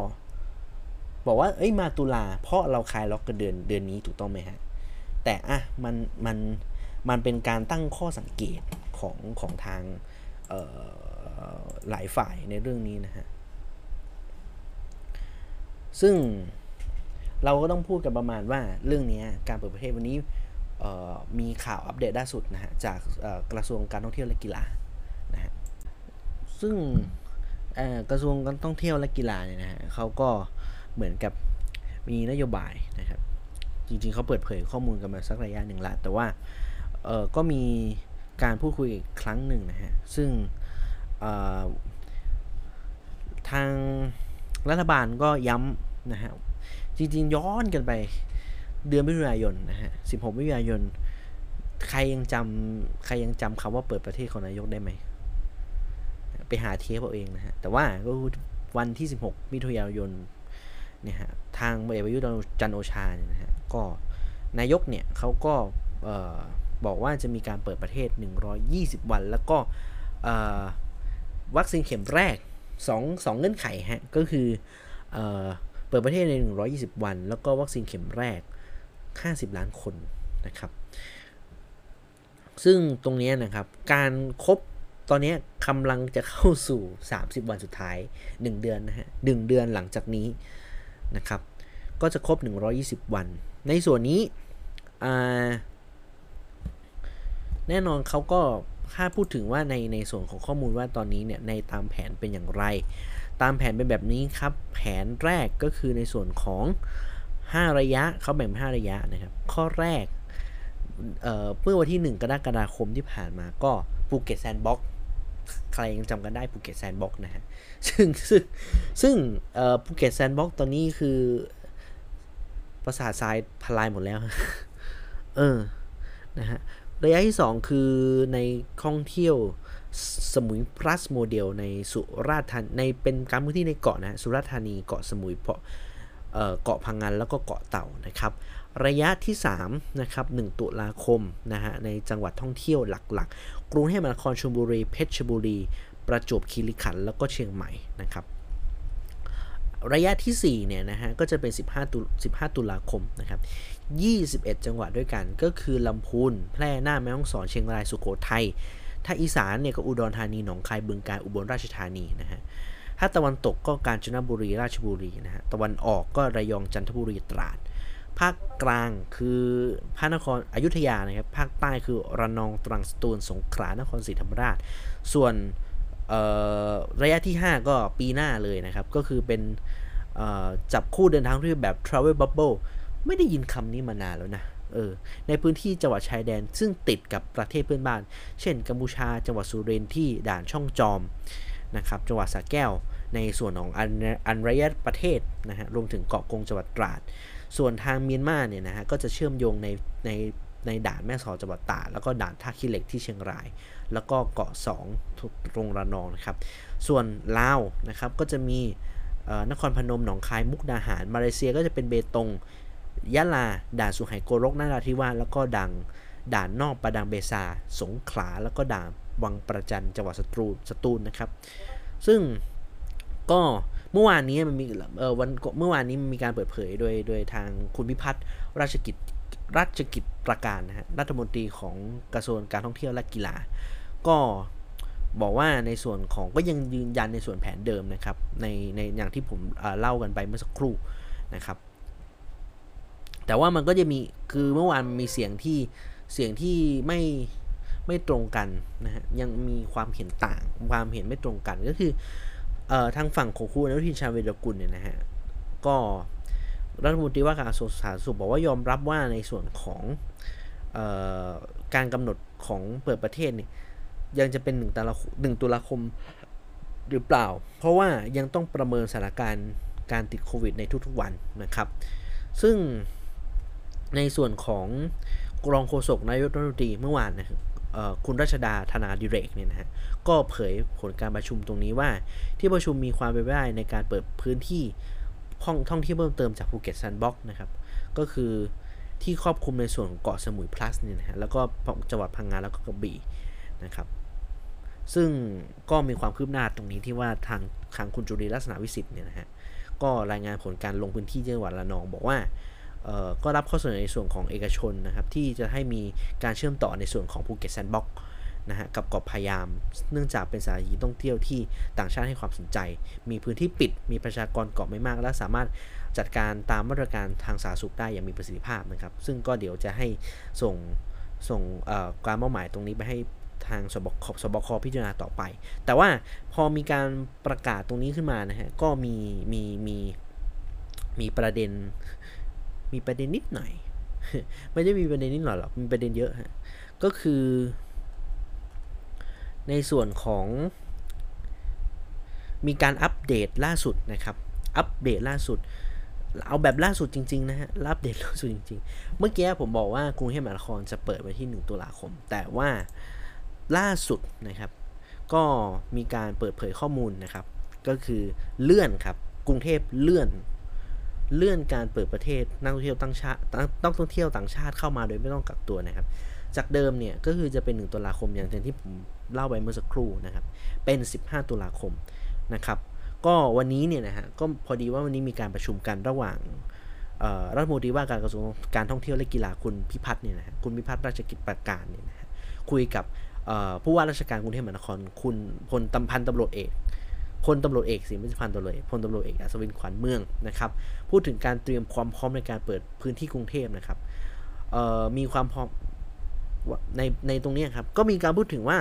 S1: บอกว่าเอ้ยมาตุลาเพราะเราคลายล็อกกันเดือนเดือนนี้ถูกต้องไหมฮะ แต่อะมันมันมันเป็นการตั้งข้อสังเกตของของทางหลายฝ่ายในเรื่องนี้นะฮะ ซึ่ง เราก็ต้องพูดกันประมาณว่าเรื่องนี้การเปิดประเทศวันนี้มีข่าวอัปเดตล่าสุดนะฮะจากกระทรวงการท่องเที่ยวและกีฬานะฮะซึ่งกระทรวงการท่องเที่ยวและกีฬาเนี่ยนะฮะเขาก็เหมือนกับมีนโยบายนะครับจริงๆเขาเปิดเผยข้อมูลกันมาสักระยะหนึ่งละแต่ว่าก็มีการพูดคุยอีกครั้งหนึ่งนะฮะซึ่งทางรัฐบาลก็ย้ำนะฮะ จริงๆย้อนกันไป เดือนมิถุนายนนะฮะ 16 มิถุนายน ใครยังจำใครยังจำคำว่าเปิดประเทศของนายกได้ไหม ไปหาเทปเอาเองนะฮะ แต่ว่าก็วันที่ 16 มิถุนายนเนี่ยฮะ ทางเอกประยุทธ์จันโอชาเนี่ยนะฮะ ก็นายกเนี่ยเขาก็บอกว่าจะมีการเปิดประเทศ 120 วัน แล้วก็วัคซีนเข็มแรก2 2เงื่อนไขฮะ ก็คือ เปิดประเทศใน 120 วัน แล้วก็วัคซีนเข็มแรก 50 ล้านคนนะครับ ซึ่งตรงนี้นะครับ การครบตอนนี้กำลังจะเข้าสู่ 30 วันสุดท้าย 1 เดือนนะฮะ1เดือนหลังจากนี้นะครับ ก็จะครบ 120 วัน ในส่วนนี้แน่นอนเขาก็ถ้าพูดถึงว่าในในส่วนของข้อมูลว่าตอนนี้เนี่ยในตามแผนเป็นอย่างไร ตามแผนเป็นแบบนี้ครับ แผนแรกก็คือในส่วนของ 5 ระยะเขาแบ่งเป็น5ระยะนะครับ ข้อแรกเมื่อวันที่ 1 กรกฎาคมที่ผ่านมาก็ภูเก็ต Sandbox ใครยังจำกันได้ภูเก็ต Sandbox นะฮะ ซึ่งซึ่งซึ่งภูเก็ต Sandbox ตอนนี้คือปราสาททรายทลายหมดแล้ว เออ นะฮะ ระยะที่ 2 คือในท่องเที่ยว สมุย plus โมเดลในสุราษฎร์ธานีในเป็นการพื้นที่ในเกาะนะสุราษฎร์ธานีเกาะสมุยเพาะเกาะพังงานแล้วก็เกาะเต่านะครับ ระยะที่3นะครับ1ตุลาคมนะฮะในจังหวัดท่องเที่ยวหลักๆ กรุงเทพมหานครชลบุรีเพชรบุรี ประจวบคีรีขันธ์แล้วก็เชียงใหม่นะครับระยะที่4เนี่ยนะฮะก็จะเป็น 15 ตุ15 ตุลาคมนะครับ21 จังหวัดด้วยกันก็คือลำพูนแพร่น่านแม่ฮ่องสอนเชียงรายสุโขทัย ถ้าอีสานเนี่ยก็อุดรธานีหนองคายบึงกาฬอุบลราชธานีนะฮะถ้าตะวันตกก็กาญจนบุรีราชบุรีนะฮะตะวันออกก็ระยองจันทบุรีตราด ภาคกลางคือพระนครอยุธยานะครับภาคใต้คือระนองตรังสตูลสงขลานครศรีธรรมราช ส่วนระยะที่ 5 ก็ปีหน้าเลยนะครับ ก็คือเป็นจับคู่เดินทางที่แบบ travel bubble ไม่ได้ยินคำนี้มานานแล้วนะ เออในพื้นที่จังหวัดชายแดน ซึ่งติดกับประเทศเพื่อนบ้าน เช่น กัมพูชาจังหวัดสุรินทร์ที่ด่านช่องจอมนะครับจังหวัดสระแก้ว ในส่วนของอันอันระยะประเทศนะฮะรวมถึงเกาะกงจังหวัดตราด ส่วนทางเมียนมาเนี่ยนะฮะก็จะเชื่อมโยงในในในด่านแม่สอดจังหวัดตราดแล้วก็ด่านท่าขี้เหล็กที่เชียงราย แล้วก็เกาะ2ตรงระนองนะครับ ส่วนลาวนะครับก็จะมีนครพนมหนองคายมุกดาหาร มาเลเซียก็จะเป็นเบตง ยะลา ด่านสุไหโกรกนาราธิวาสแล้วก็ดังด่านนอกประดังเบซา สงขลา แล้วก็ด่านวังประจันจังหวัดสตูลสตูลนะครับ ซึ่งก็เมื่อวานนี้มันมีเออวันเมื่อวานนี้มันมีการเปิดเผยโดยโดยทางคุณพิพัฒน์ราชกิจราชกิจประการนะฮะรัฐมนตรีของกระทรวงการท่องเที่ยวและกีฬา ก็บอกว่าในส่วนของก็ยังยืนยันในส่วนแผนเดิมนะครับในในอย่างที่ผมเล่ากันไปเมื่อสักครู่นะครับ แต่ว่ามันก็จะมีคือเมื่อวานมีเสียงที่เสียงที่ไม่ไม่ตรงกันนะฮะยังมีความเห็นต่างความเห็นไม่ตรงกันก็คือเอ่อทางฝั่งของคุณอนุทินชาญวิรกุลเนี่ยนะฮะก็รัฐมนตรีว่าการกระทรวงสาธารณสุขบอกว่ายอมรับว่าในส่วนของออการกำหนดของเปิดประเทศเนี่ยยังจะเป็น1ตุลาหนึ่งตุลาคมหรือเปล่า เพราะว่ายังต้องประเมินสถานการณ์การติดโควิดในทุกๆวันนะครับ ซึ่ง ในส่วนของรองโฆษกนายกรัฐมนตรีเมื่อวานนะครับคุณรัชดาธนาดิเรกเนี่ยนะฮะก็เผยผลการประชุมตรงนี้ว่า ที่ประชุมมีความเป็นไปได้ในการเปิดพื้นที่ห้องท่องเที่ยวเพิ่มเติมจากภูเก็ต Sandbox นะครับก็คือที่ครอบคลุมในส่วนของเกาะสมุย Plus เนี่ยนะฮะแล้วก็จังหวัดพังงาแล้วก็กระบี่นะครับ ซึ่งก็มีความคืบหน้าตรงนี้ที่ว่าทางทางคุณจุรินทร์ลักษณวิศิษฏ์เนี่ยนะฮะก็รายงานผลการลงพื้นที่จังหวัดระนองบอกว่า ก็รับข้อเสนอในส่วนของเอกชนนะครับที่จะให้มีการเชื่อมต่อในส่วนของภูเก็ต Sandbox นะฮะกับเกาะพยาม เนื่องจากเป็นสถานที่ท่องเที่ยวที่ต่างชาติให้ความสนใจ มีพื้นที่ปิด มีประชากรเกาะไม่มาก และสามารถจัดการตามมาตรการทางสาธารณสุขได้อย่างมีประสิทธิภาพนะครับ ซึ่งก็เดี๋ยวจะให้ส่งส่งการมอบหมายตรงนี้ไปให้ทางสบคสบคพิจารณาต่อไป แต่ว่าพอมีการประกาศตรงนี้ขึ้นมานะฮะ ก็มีมีมีมีประเด็น มีประเด็นนิดหน่อย ไม่ได้มีประเด็นนิดหน่อยหรอกมีประเด็นเยอะฮะก็คือ ในส่วนของ มีการอัปเดตล่าสุดนะครับ อัปเดตล่าสุด เอาแบบล่าสุดจริง ๆ นะฮะอัปเดตล่าสุดจริง ๆ เมื่อกี้ผมบอกว่ากรุงเทพมหานครจะเปิดวันที่ 1 ตุลาคม แต่ว่าล่าสุดนะครับ ก็มีการเปิดเผยข้อมูลนะครับ ก็คือเลื่อนครับ กรุงเทพเลื่อน เลื่อนการเปิดประเทศนักท่องเที่ยวต่างชาตินักท่องเที่ยวต่างชาติเข้ามาโดยไม่ต้องกักตัวนะครับ จากเดิมเนี่ยก็คือจะเป็น 1 ตุลาคมอย่างที่ผมเล่าไปเมื่อสักครู่นะครับ เป็น 15 ตุลาคมนะครับ ก็วันนี้เนี่ยนะฮะก็พอดีว่าวันนี้มีการประชุมกันระหว่างรัฐมนตรีว่าการกระทรวงการท่องเที่ยวและกีฬาคุณพิพัฒน์เนี่ยนะฮะคุณพิพัฒน์ราชกิจประการเนี่ยนะฮะคุยกับผู้ว่าราชการกรุงเทพมหานคร คุณพลตำพันตำรวจเอก พลตำรวจเอกสิมิพันธ์ตำรวจพลตำรวจเอกอัศวินขวัญเมืองนะครับพูดถึงการเตรียมความพร้อมในการเปิดพื้นที่กรุงเทพนะครับมีความพร้อมในในตรงนี้ครับก็มีการพูดถึงว่า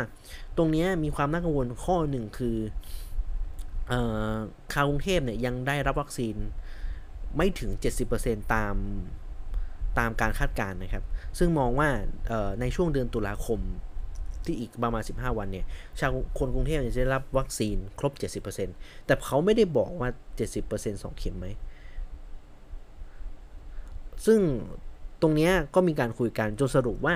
S1: ตรงนี้มีความน่ากังวลข้อหนึ่งคือคาวกรุงเทพเนี่ยยังได้รับวัคซีนไม่ถึง 70%ตามตามการคาดการณ์นะครับ ซึ่งมองว่าในช่วงเดือนตุลาคม ที่อีกประมาณ 15 วันเนี่ย ชาวคนกรุงเทพจะได้รับวัคซีนครบ 70%แต่เขาไม่ได้บอกว่า 70% 2เข็มไหม ซึ่งตรงนี้ก็มีการคุยกันจนสรุปว่า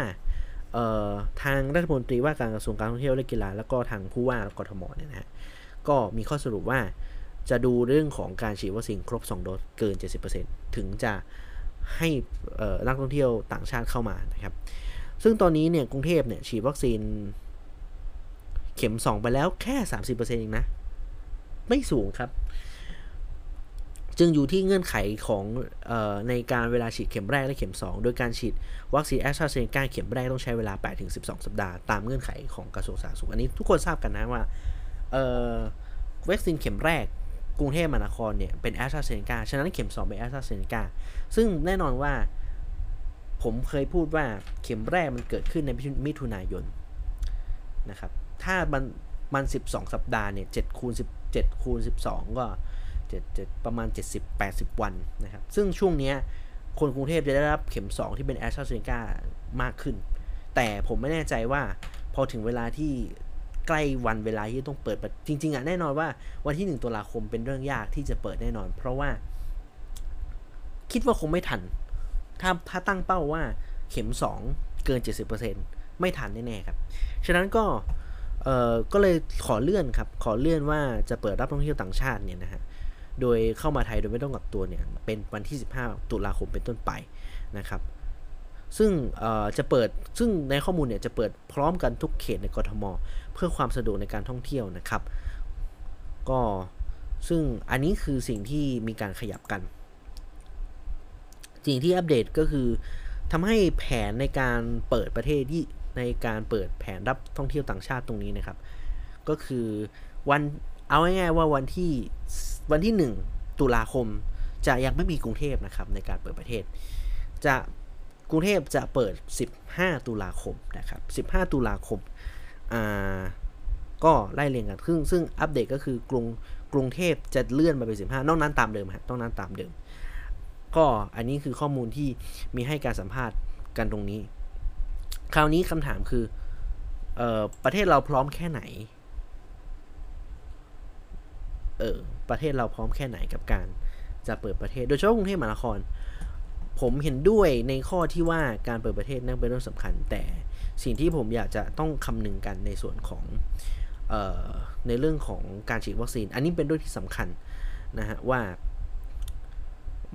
S1: ทางรัฐมนตรีว่าการกระทรวงการท่องเที่ยวและกีฬา แล้วก็ทางผู้ว่ากทมเนี่ยนะฮะก็มีข้อสรุปว่าจะดูเรื่องของการฉีดวัคซีนครบ 2 โดสเกิน 70%ถึงจะให้นักท่องเที่ยวต่างชาติเข้ามานะครับ ซึ่งตอนนี้เนี่ยกรุงเทพเนี่ยฉีดวัคซีน เข็ม 2 ไปแล้วแค่ 30%เองนะ ไม่สูงครับ จึงอยู่ที่เงื่อนไขของออในการเวลาฉีดเข็มแรกและเข็ม 2 โดยการฉีดวัคซีนแอสตราเซเนกาเข็มแรกต้องใช้เวลา 8-12 สัปดาห์ตามเงื่อนไขของกระทรวงสาธารณสุขอันนี้ทุกคนทราบกันนะว่าวัคซีนเข็มแรกกรุงเทพมหานครเนี่ยเป็นแอสตราเซเนกาฉะนั้นเข็ม 2 เป็นแอสตราเซเนกาซึ่งแน่นอนว่า ผมเคยพูดว่าเข็มแรกมันเกิดขึ้นในมิถุนายนนะครับ ถ้ามันมัน 12 สัปดาห์เนี่ย7คูณ17คูณ12 ก็7 7ประมาณ 70 80 วันนะครับ ซึ่งช่วงนี้คนกรุงเทพจะได้รับเข็ม 2 ที่เป็นแอสตราเซเนกามากขึ้น แต่ผมไม่แน่ใจว่าพอถึงเวลาที่ใกล้วันเวลาที่ต้องเปิดจริง ๆอะแน่นอนว่าวันที่ 1ตุลาคมเป็นเรื่องยากที่จะเปิดแน่นอน เพราะว่าคิดว่าคงไม่ทัน ถ้าถ้าตั้งเป้าว่าเข็ม 2 เกิน 70%ไม่ทันแน่ๆครับ ฉะนั้นก็เอ่อก็เลยขอเลื่อนครับ ขอเลื่อนว่าจะเปิดรับท่องเที่ยวต่างชาติเนี่ยนะฮะโดยเข้ามาไทยโดยไม่ต้องกักตัวเนี่ยเป็นวันที่ 15 ตุลาคมเป็นต้นไปนะครับซึ่งจะเปิด ซึ่งในข้อมูลเนี่ยจะเปิดพร้อมกันทุกเขตในกรทม เพื่อความสะดวกในการท่องเที่ยวนะครับ ก็ซึ่งอันนี้คือสิ่งที่มีการขยับกัน สิ่งที่อัปเดตก็คือทำให้แผนในการเปิดประเทศที่ในการเปิดแผนรับท่องเที่ยวต่างชาติตรงนี้นะครับ ก็คือวันเอาง่ายๆว่าวันที่วันที่ 1 ตุลาคมจะยังไม่มีกรุงเทพนะครับในการเปิดประเทศ จะกรุงเทพจะเปิด 15 ตุลาคมนะครับ 15 ตุลาคมอ่าก็ไล่เรียงกันซึ่งซึ่งอัปเดตก็คือกรุงกรุงเทพจะเลื่อนมาเป็น 15 นอกนั้นตามเดิมฮะต้องนั้นตามเดิม ก็อันนี้คือข้อมูลที่มีให้การสัมภาษณ์กันตรงนี้ คราวนี้คำถามคือออประเทศเราพร้อมแค่ไหนเออประเทศเราพร้อมแค่ไหนกับการจะเปิดประเทศ โดยเฉพาะกรุงเทพมหานคร ผมเห็นด้วยในข้อที่ว่าการเปิดประเทศนั่นเป็นเรื่องสำคัญ แต่สิ่งที่ผมอยากจะต้องคำนึงกันในส่วนของออในเรื่องของการฉีดวัคซีน อันนี้เป็นเรื่องที่สำคัญนะฮะว่า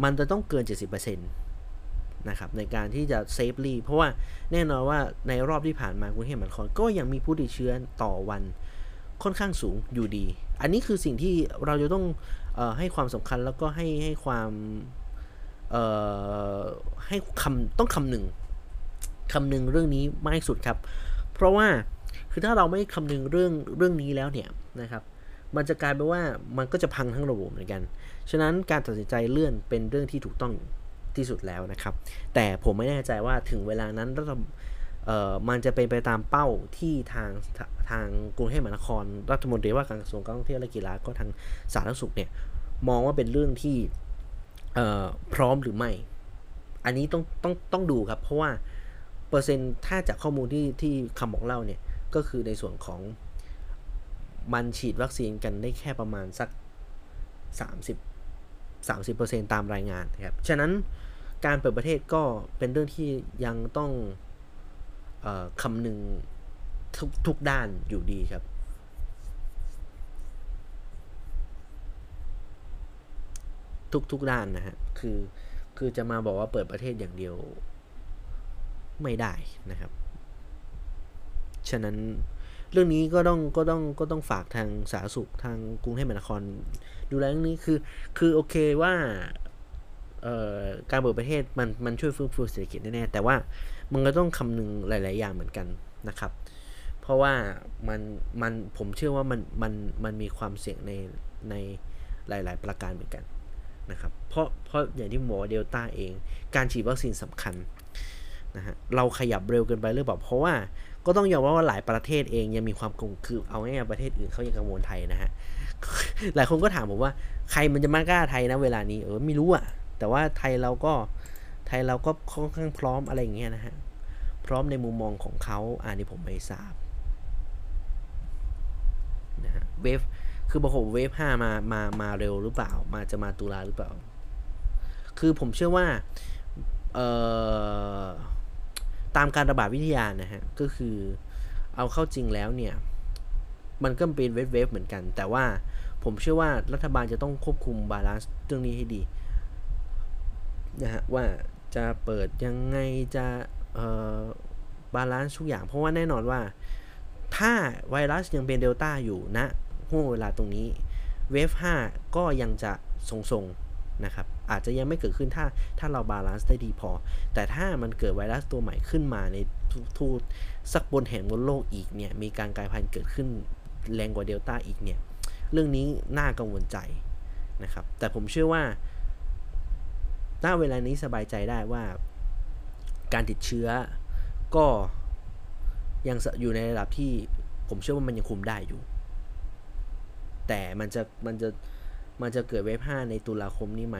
S1: มันจะต้องเกิน 70%นะครับในการที่จะ safely เพราะว่าแน่นอนว่าในรอบที่ผ่านมากรุงเทพมหานครก็ยังมีผู้ติดเชื้อต่อวันค่อนข้างสูงอยู่ดี อันนี้คือสิ่งที่เราจะต้องออให้ความสำคัญแล้วก็ให้ให้ความให้คำต้องคำหนึ่งคำหนึ่งเรื่องนี้มากที่สุดครับ เพราะว่าคือถ้าเราไม่คำนึงเรื่องเรื่องนี้แล้วเนี่ยนะครับ มันจะกลายเป็นว่ามันก็จะพังทั้งระบบเหมือนกัน ฉะนั้นการตัดสินใจเลื่อนเป็นเรื่องที่ถูกต้องที่สุดแล้วนะครับ แต่ผมไม่แน่ใจว่าถึงเวลานั้นรัฐมันจะเป็นไปตามเป้าที่ทางทางกรุงเทพมหานคร รัฐมนตรีว่าการกระทรวงการท่องเที่ยวและกีฬาก็ทางสาธารณสุขเนี่ยมองว่าเป็นเรื่องที่พร้อมหรือไม่ อันนี้ต้องต้องต้องดูครับ เพราะว่าเปอร์เซ็นต์ถ้าจากข้อมูลที่ที่คำบอกเล่าเนี่ยก็คือในส่วนของมันฉีดวัคซีนกันได้แค่ประมาณสัก 30 30%ตามรายงานนะครับ ฉะนั้นการเปิดประเทศก็เป็นเรื่องที่ยังต้องออคำนึงทุกทุกด้านอยู่ดีครับ ทุกทุกด้านนะฮะ คือคือจะมาบอกว่าเปิดประเทศอย่างเดียวไม่ได้นะครับ ฉะนั้นเรื่องนี้ก็ต้องก็ต้องก็ต้องฝากทางสาธารณสุขทางกรุงเทพมหานคร ดูแลเรื่องนี้คือ คือโอเคว่าการเปิดประเทศมันมันช่วยฟื้นฟูเศรษฐกิจแน่ๆแต่ว่ามันก็ต้องคำนึงหลาย ๆ อย่างเหมือนกันนะครับ เพราะว่ามันมันผมเชื่อว่ามันมันมันมีความเสี่ยงในในหลาย ๆ ประการเหมือนกันนะครับ เพราะเพราะอย่างที่หมอเดลต้าเอง การฉีดวัคซีนสำคัญนะฮะเราขยับเร็วเกินไปหรือเปล่าเพราะว่าก็ต้องยอมรับว่าหลายประเทศเองยังมีความกังวลคือเอาง่ายๆประเทศอื่นเขายังกังวลไทยนะฮะ หลายคนก็ถามผมว่าใครมันจะมากล้าไทยนะเวลานี้เออไม่รู้อะแต่ว่าไทยเราก็ไทยเราก็ค่อนข้างพร้อมอะไรอย่างเงี้ยนะฮะพร้อมในมุมมองของเขาอันนี้ผมไม่ทราบนะฮะ wave คือบอกผม wave ห้ามามามาเร็วหรือเปล่า มาจะมาตุลาหรือเปล่า คือผมเชื่อว่าเอ่อตามการระบาดวิทยานะฮะก็คือเอาเข้าจริงแล้วเนี่ย มันก็เป็น wave wave เหมือนกัน แต่ว่าผมเชื่อว่ารัฐบาลจะต้องควบคุม balance เรื่องนี้ให้ดีนะฮะว่า
S2: จะเปิดยังไงจะ balance ทุกอย่าง เพราะว่าแน่นอนว่า ถ้าไวรัสยังเป็นเดลต้าอยู่ณนะห้วงเวลาตรงนี้ wave 5ก็ยังจะทรงๆนะครับ อาจจะยังไม่เกิดขึ้นถ้าถ้าเรา balance ได้ดีพอ แต่ถ้ามันเกิดไวรัสตัวใหม่ขึ้นมาในทูตสักบนแห่งบนโลกอีกเนี่ย มีการกลายพันธุ์เกิดขึ้น แรงกว่าเดลต้าอีกเนี่ย เรื่องนี้น่ากังวลใจนะครับ แต่ผมเชื่อว่าณเวลานี้สบายใจได้ว่าการติดเชื้อก็ยังอยู่ในระดับที่ผมเชื่อว่ามันยังคุมได้อยู่ แต่มันจะมันจะมันจะเกิดเวฟ5ในตุลาคมนี้ไหม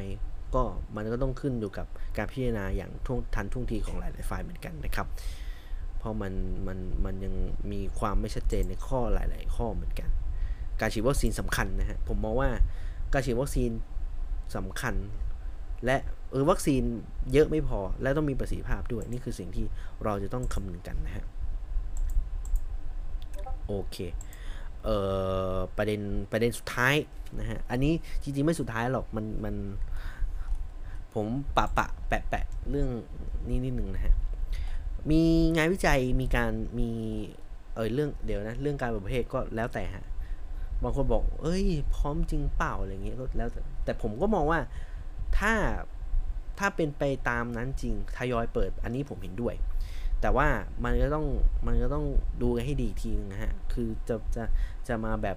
S2: ก็มันก็ต้องขึ้นอยู่กับการพิจารณาอย่างท่วงทันท่วงทีของหลาย ๆ ฝ่ายเหมือนกันนะครับ ราะมันมันมันยังมีความไม่ชัดเจนในข้อหลาย ๆ ข้อเหมือนกัน การฉีดวัคซีนสำคัญนะฮะผมมองว่าการฉีดวัคซีนสำคัญ และเออวัคซีนเยอะไม่พอและต้องมีประสิทธิภาพด้วยนี่คือสิ่งที่เราจะต้องคำนึงกันนะฮะโอเคเอ่อประเด็นประเด็นสุดท้ายนะฮะอันนี้จริงๆไม่สุดท้ายหรอกมันมันผมปะปะแปะแปะเรื่องนี้นิดหนึ่งนะฮะ มีงานวิจัยมีการมีเออเรื่องเดี๋ยวนะ เรื่องการประเภทก็แล้วแต่ฮะบางคนบอก เอ้ย พร้อมจริงเปล่าอะไรเงี้ยก็แล้วแต่แต่ผมก็มองว่าถ้าถ้าเป็นไปตามนั้นจริงทยอยเปิด อันนี้ผมเห็นด้วย แต่ว่ามันก็ต้องมันก็ต้องดูกันให้ดีทีนึงนะฮะ คือจะจะจะมาแบบ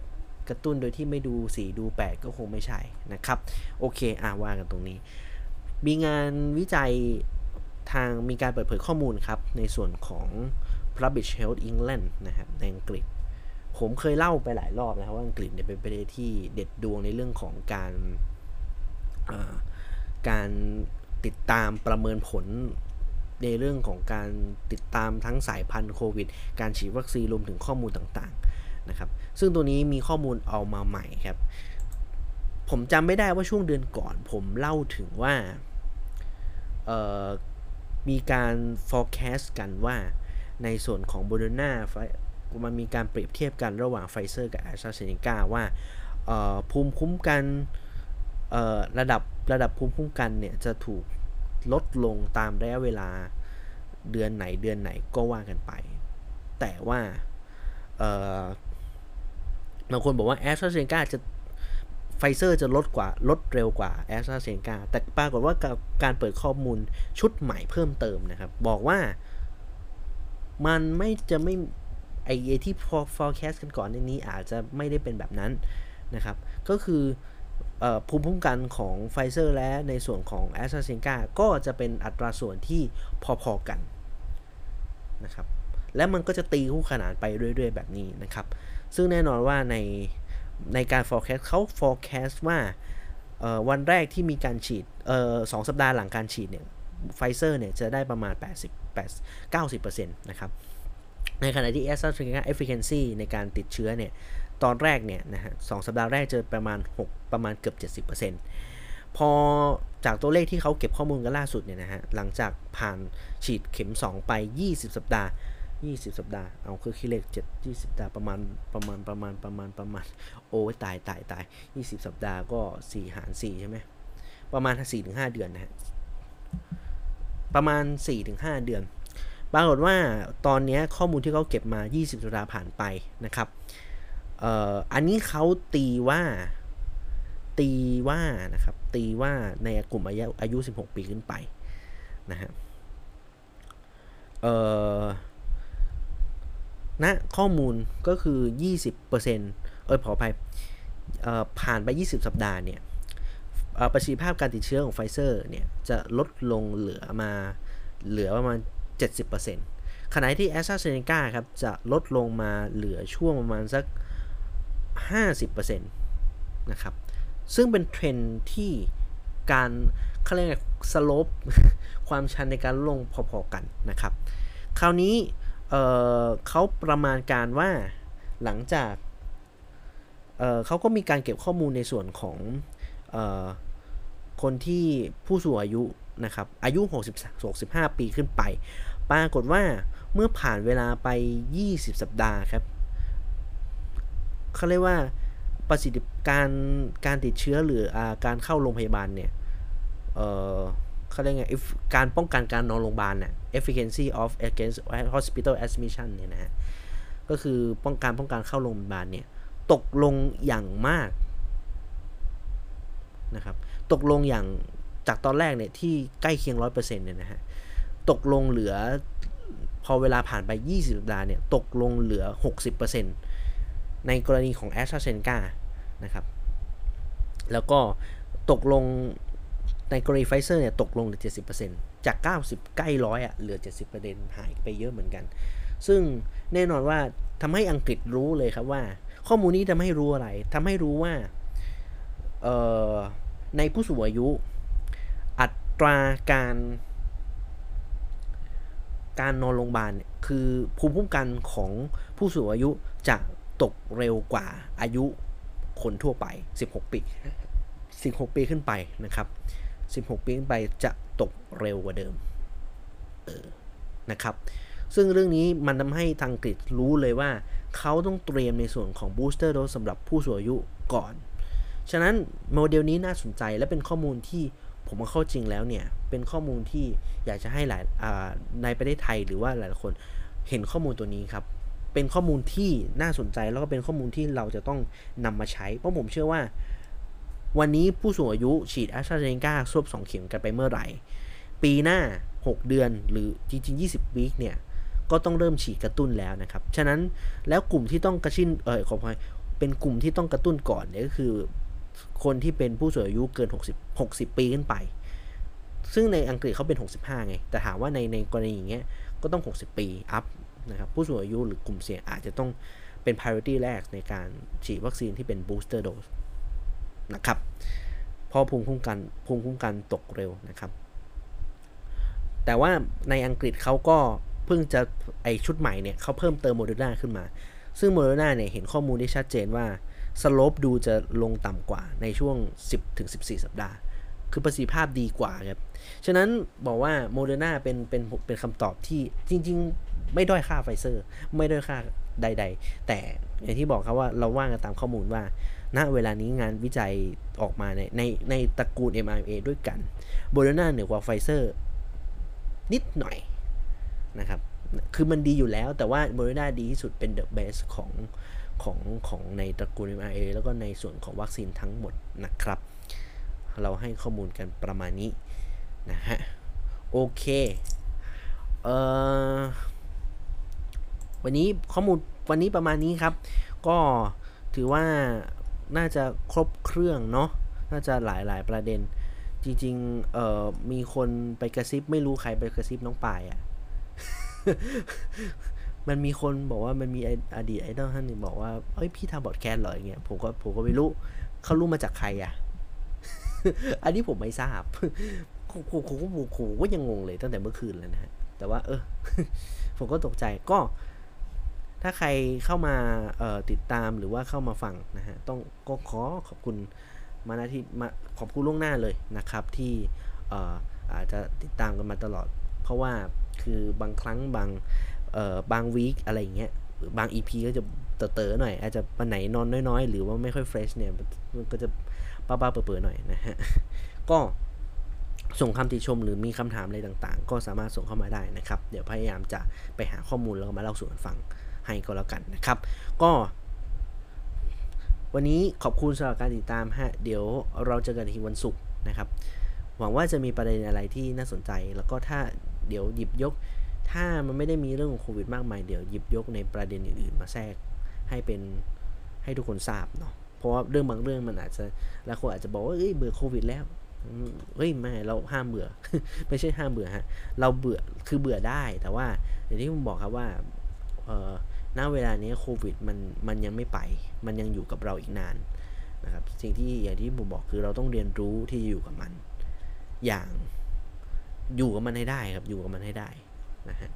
S2: กระตุ้นโดยที่ไม่ดู4ดู8ก็คงไม่ใช่นะครับ โอเค อ่าว่ากันตรงนี้ มีงานวิจัย ทางมีการเปิดเผยข้อมูลครับ ในส่วนของ Publish Health England นะครับในอังกฤษ ผมเคยเล่าไปหลายรอบนะครับว่าอังกฤษเนี่ยเป็นประเทศที่เด็ดดวงในเรื่องของการการติดตามประเมินผลในเรื่องของการติดตามทั้งสายพันธุ์โควิด การฉีดวัคซีนรวมถึงข้อมูลต่างๆนะครับ ซึ่งตัวนี้มีข้อมูลเอามาใหม่ครับ ผมจำไม่ได้ว่าช่วงเดือนก่อน ผมเล่าถึงว่า มีการ forecast กันว่าในส่วนของโมเดอร์นามันมีการเปรียบเทียบกันระหว่างไฟเซอร์กับแอสตราเซเนกาว่าภูมิคุ้มกันระดับระดับภูมิคุ้มกันเนี่ยจะถูกลดลงตามระยะเวลาเดือนไหนเดือนไหนก็ว่ากันไป แต่ว่าบางคนบอกว่าแอสตราเซเนกาจะ ไฟเซอร์จะลดกว่าลดเร็วกว่าแอสตราเซเนกาแต่ปรากฏว่าการเปิดข้อมูลชุดใหม่เพิ่มเติมนะครับ บอกว่ามันไม่จะไม่ไอเอที่พอ forecast กันก่อนในนี้อาจจะไม่ได้เป็นแบบนั้นนะครับ ก็คือภูมิคุ้มกันของไฟเซอร์และในส่วนของ แอสตราเซ เนกา ก็จะเป็นอัตราส่วนที่พอๆกันนะครับ และมันก็จะตีคู่ขนานไปเรื่อยๆ แบบนี้นะครับ ซึ่งแน่นอนว่าใน ในการ forecast เขา forecast ว่าวันแรกที่มีการฉีดสองสัปดาห์หลังการฉีดเนี่ยไฟเซอร์เนี่ยจะได้ประมาณ 80 8 90%นะครับ ในขณะที่ แอสตราเซ เนกา efficiency ในการติดเชื้อเนี่ยตอนแรกเนี่ยนะฮะสสัปดาห์แรกเจอประมาณ 6 ประมาณเกือบ 70%พอจากตัวเลขที่เขาเก็บข้อมูลกันล่าสุดเนี่ยนะฮะหลังจากผ่านฉีดเข็ม 2 ไป 20 สัปดาห์ 20 สัปดาห์ เอาคือคิดเลข7 20 สัปดาห์ประมาณประมาณประมาณประมาณประมาณ โอ้ตายตายตาย20 สัปดาห์ก็ 4 หาร 4 ใช่ไหม ประมาณ 4-5 เดือนนะฮะ ประมาณ 4-5 เดือน ปรากฏว่าตอนนี้ข้อมูลที่เขาเก็บมา 20 สัปดาห์ผ่านไปนะครับ เอ่อ อันนี้เขาตีว่าตีว่านะครับ ตีว่าในกลุ่มอายุอายุ 16 ปีขึ้นไปนะฮะ เอ่อ ณข้อมูลก็คือ 20%เอ้ยขออภัยผ่านไป 20 สัปดาห์เนี่ยประสิทธิภาพการติดเชื้อของไฟเซอร์เนี่ย จะลดลงเหลือมาเหลือประมาณ 70%ขณะที่แอสตราเซเนกาครับ จะลดลงมาเหลือช่วงประมาณสัก 50%นะครับ ซึ่งเป็นเทรนที่การเขาเรียกสโลปความชันในการลงพอๆกันนะครับ คราวนี้ เเขาประมาณการว่าหลังจากเเขาก็มีการเก็บข้อมูลในส่วนของอคนที่ผู้สูงอายุนะครับ อายุ60 65 ปีขึ้นไป ปรากฏว่าเมื่อผ่านเวลาไป 20 สัปดาห์ครับเขาเรียกว่าประสิทธิการการติดเชื้อหรืออการเข้าโรงพยาบาลเนี่ย เขาเรียกไงการป้องกันการนอนโรงพยาบาลน่ะ efficacy of against hospital admission เนี่ยนะฮะก็คือป้องกันป้องกันเข้าโรงพยาบาลเนี่ย ตกลงอย่างมากนะครับ ตกลงอย่างจากตอนแรกเนี่ย ที่ใกล้เคียงร้อยเปอร์เซ็นต์เนี่ยนะฮะ ตกลงเหลือ พอเวลาผ่านไป 20สัปดาห์เนี่ย ตกลงเหลือ 60%ในกรณีของ a s t r a z e ซ e c a นะครับ แล้วก็ตกลง ในกรณีไฟเซอร์เนี่ยตกลงเหลือ 70%จาก 90 ใกล้ร้อยอะเหลือ 70%หายไปเยอะเหมือนกัน ซึ่งแน่นอนว่าทำให้อังกฤษรู้เลยครับว่า ข้อมูลนี้ทำให้รู้อะไรทำให้รู้ว่าเออในผู้สูงอายุ อัตราการ การนอนโรงพยาบาลเนี่ยคือภูมิคุ้มกันของผู้สูงอายุจะตกเร็วกว่าอายุคนทั่วไป 16 ปี 16 ปีขึ้นไปนะครับ 16 ปีขึ้นไปจะตกเร็วกว่าเดิมเออนะครับ ซึ่งเรื่องนี้มันทำให้ทางอังกรู้เลยว่า เขาต้องเตรียมในส่วนของ booster dose สำหรับผู้สูงอายุก่อน ฉะนั้นโมเดลนี้น่าสนใจและเป็นข้อมูลที่ผมว่าเข้าจริงแล้วเนี่ย เป็นข้อมูลที่อยากจะให้หลายอ่าในประเทศไทยหรือว่าหลายคนเห็นข้อมูลตัวนี้ครับ เป็นข้อมูลที่น่าสนใจแล้วก็เป็นข้อมูลที่เราจะต้องนำมาใช้ เพราะผมเชื่อว่า วันนี้ผู้สูงอายุฉีดแอสตราเซเนกาครบ2เข็มกันไปเมื่อไหร่ ปีหน้า 6 เดือนหรือจริงๆ 20 วีคเนี่ย ก็ต้องเริ่มฉีดกระตุ้นแล้วนะครับ ฉะนั้นแล้วกลุ่มที่ต้องกระชินเออขออภัยเป็นกลุ่มที่ต้องกระตุ้นก่อนเนี่ยก็คือ คนที่เป็นผู้สูงอายุเกิน 60 60 ปีขึ้นไป ซึ่งในอังกฤษเขาเป็น 65 ไง แต่ถามว่าในในกรณีอย่างเงี้ยก็ต้อง 60 ปีอัพนะครับผู้สูงอายุหรือกลุ่มเสี่ยงอาจจะต้องเป็น priority แรกในการฉีดวัคซีนที่เป็น booster dose นะครับเพราะภูมิคุ้มกันภูมิคุ้มกันตกเร็วนะครับ แต่ว่าในอังกฤษเขาก็เพิ่งจะไอชุดใหม่เนี่ยเขาเพิ่มเติมโมเดอร์นาขึ้นมา ซึ่งโมเดอร์นาเนี่ยเห็นข้อมูลได้ชัดเจนว่า slope ดูจะลงต่ำกว่าในช่วง 10-14 สัปดาห์ คือประสิทธิภาพดีกว่าครับ ฉะนั้นบอกว่าโมเดอร์นาเป็นเป็นเป็นคำตอบที่จริง ๆ ไม่ด้อยค่าไฟเซอร์ ไม่ด้อยค่าใด ๆ แต่อย่างที่บอกครับว่าเราว่างกันตามข้อมูลว่า ณเวลานี้งานวิจัยออกมาในในในตระกูล mRNA ด้วยกันโมเดอร์นาเหนือกว่าไฟเซอร์นิดหน่อยนะครับคือมันดีอยู่แล้วแต่ว่าโมเดอร์นาดีที่สุดเป็น the best ของของของในตระกูล mRNA แล้วก็ในส่วนของวัคซีนทั้งหมดนะครับ เราให้ข้อมูลกันประมาณนี้นะฮะ โอเค เอ่อ วันนี้ข้อมูลวันนี้ประมาณนี้ครับ ก็ถือว่า น่าจะครบเครื่องเนาะน่าจะหลายหลายประเด็น จริงๆเอ่อมีคนไปกระซิบ ไม่รู้ใครไปกระซิบน้องปายอะ่ะ มันมีคนบอกว่ามันมีอดีตไอดอลท่านหนึ่งบอกว่าเอ้ยพี่ทำบอดแคสเหรออย่างเงี้ยผมก็ผมก็ไม่รู้เขารู้มาจากใครอะ่ะ อันนี้ผมไม่ทราบผมผมผมผมผมก็ยังงงเลยตั้งแต่เมื่อคืนเลยนะฮะแต่ว่า เออ ผมก็ตกใจก็ ถ้าใครเข้ามาติดตามหรือว่าเข้ามาฟังนะฮะต้องก็ขอขอบคุณมาณที่มาขอบคุณล่วงหน้าเลยนะครับ ที่ออาจจะติดตามกันมาตลอด เพราะว่าคือบางครั้งบางบางวีคอะไรอย่างเงี้ยหรือบาง EP ก็จะเต๋อๆหน่อย อาจจะวันไหนนอนน้อยๆ หรือว่าไม่ค่อยเฟรชเนี่ย มันก็จะป้าๆเปื่อยๆหน่อยนะฮะ ก็ส่งคำติชมหรือมีคำถามอะไรต่างๆ ก็สามารถส่งเข้ามาได้นะครับ เดี๋ยวพยายามจะไปหาข้อมูลแล้วก็มาเล่าสู่กันฟัง ให้ก็แล้วกันนะครับ ก็วันนี้ขอบคุณสำหรับการติดตามฮะ เดี๋ยวเราเจอกันทีวันศุกร์นะครับ หวังว่าจะมีประเด็นอะไรที่น่าสนใจ แล้วก็ถ้าเดี๋ยวหยิบยก ถ้ามันไม่ได้มีเรื่องของโควิดมากมาย เดี๋ยวหยิบยกในประเด็นอื่นๆ มาแทรกให้เป็นให้ทุกคนทราบเนาะ เพราะว่าเรื่องบางเรื่องมันอาจจะแล้วคนอาจจะบอกว่าเอ้ยเบื่อโควิดแล้ว เฮ้ยไม่เราห้ามเบื่อ ไม่ใช่ห้ามเบื่อฮะ เราเบื่อคือเบื่อได้ แต่ว่าอย่างที่ผมบอกครับว่าเออ ณเวลานี้โควิดมันมันยังไม่ไป มันยังอยู่กับเราอีกนานนะครับ สิ่งที่อย่างที่ผมบอกคือเราต้องเรียนรู้ที่จะอยู่กับมัน อย่างอยู่กับมันให้ได้ครับ อยู่กับมันให้ได้นะฮะ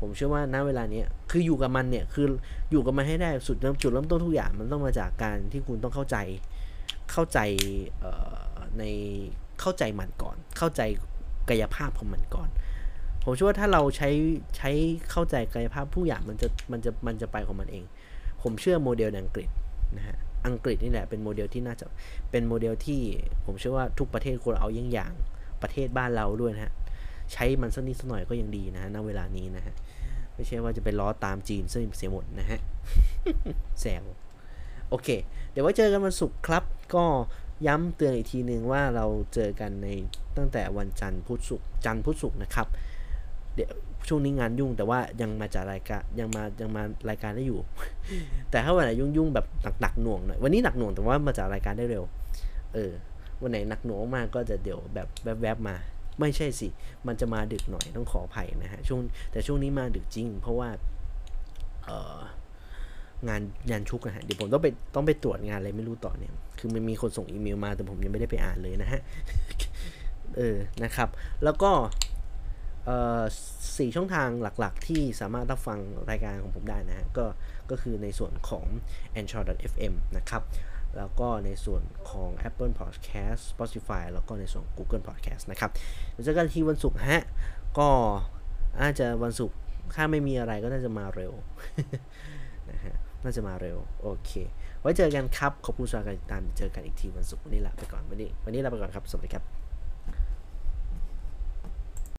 S2: ผมเชื่อว่าณเวลาเนี้ยคืออยู่กับมันเนี่ยคืออยู่กับมันให้ได้สุดเริ่มจุดเริ่มต้นทุกอย่างมันต้องมาจากการที่คุณต้องเข้าใจเข้าใจในเข้าใจมันก่อน เข้าใจกายภาพของมันก่อน ผมเชื่อว่าถ้าเราใช้ใช้เข้าใจกายภาพผู้อย่างมันจะมันจะมันจะไปของมันเอง ผมเชื่อโมเดลอังกฤษนะฮะอังกฤษนี่แหละเป็นโมเดลที่น่าจะเป็นโมเดลที่ผมเชื่อว่าทุกประเทศควรเอาเยี่ยงอย่างประเทศบ้านเราด้วยนะฮะใช้มันสักนิดสักหน่อยก็ยังดีนะฮะณเวลานี้นะฮะไม่ใช่ว่าจะไปล้อตามจีนซึ่งเสียหมดนะฮะแซวโอเค เดี๋ยวไว้เจอกันวันศุกร์ครับ ก็ย้ำเตือนอีกทีหนึ่งว่าเราเจอกันในตั้งแต่วันจันทร์พุธศุกร์จันทร์พุธศุกร์นะครับ เดี๋ยวช่วงนี้งานยุ่งแต่ว่ายังมาจากรายการยังมายังมารายการได้อยู่ แต่ถ้าวันไหนยุ่งๆแบบหนักๆหน่วงหน่อยวันนี้หนักหน่วงแต่ว่ามาจากรายการได้เร็ว เออ วันไหนหนักหน่วงมากก็จะเดี๋ยวแบบแวบๆมา ไม่ใช่สิ มันจะมาดึกหน่อยต้องขออภัยนะฮะช่วงแต่ช่วงนี้มาดึกจริง เพราะว่า เอองานงานชุกนะฮะเดี๋ยวผมต้องไปต้องไปตรวจงานอะไรไม่รู้ต่อเนี่ย คือมันมีคนส่งอีเมลมาแต่ผมยังไม่ได้ไปอ่านเลยนะฮะเออนะครับ แล้วก็ สี่ช่องทางหลักๆ ที่สามารถรับฟังรายการของผมได้นะฮะก็ก็คือในส่วนของ a n c h o r FM นะครับ แล้วก็ในส่วนของ Apple Podcast Spotify แล้วก็ในส่วน Google Podcast นะครับเดี๋ยวเจอกันที่วันศุกร์ฮะ ก็อาจจะวันศุกร์ถ้าไม่มีอะไรก็น่าจะมาเร็วนะฮะน่าจะมาเร็ว โอเค ไว้เจอกันครับ ขอบคุณสำหรับการติดตามเจอกันอีกทีวันศุกร์วันนี้ลาไปก่อนวันนี้วันนี้ลาไปก่อนครับ สวัสดีครับ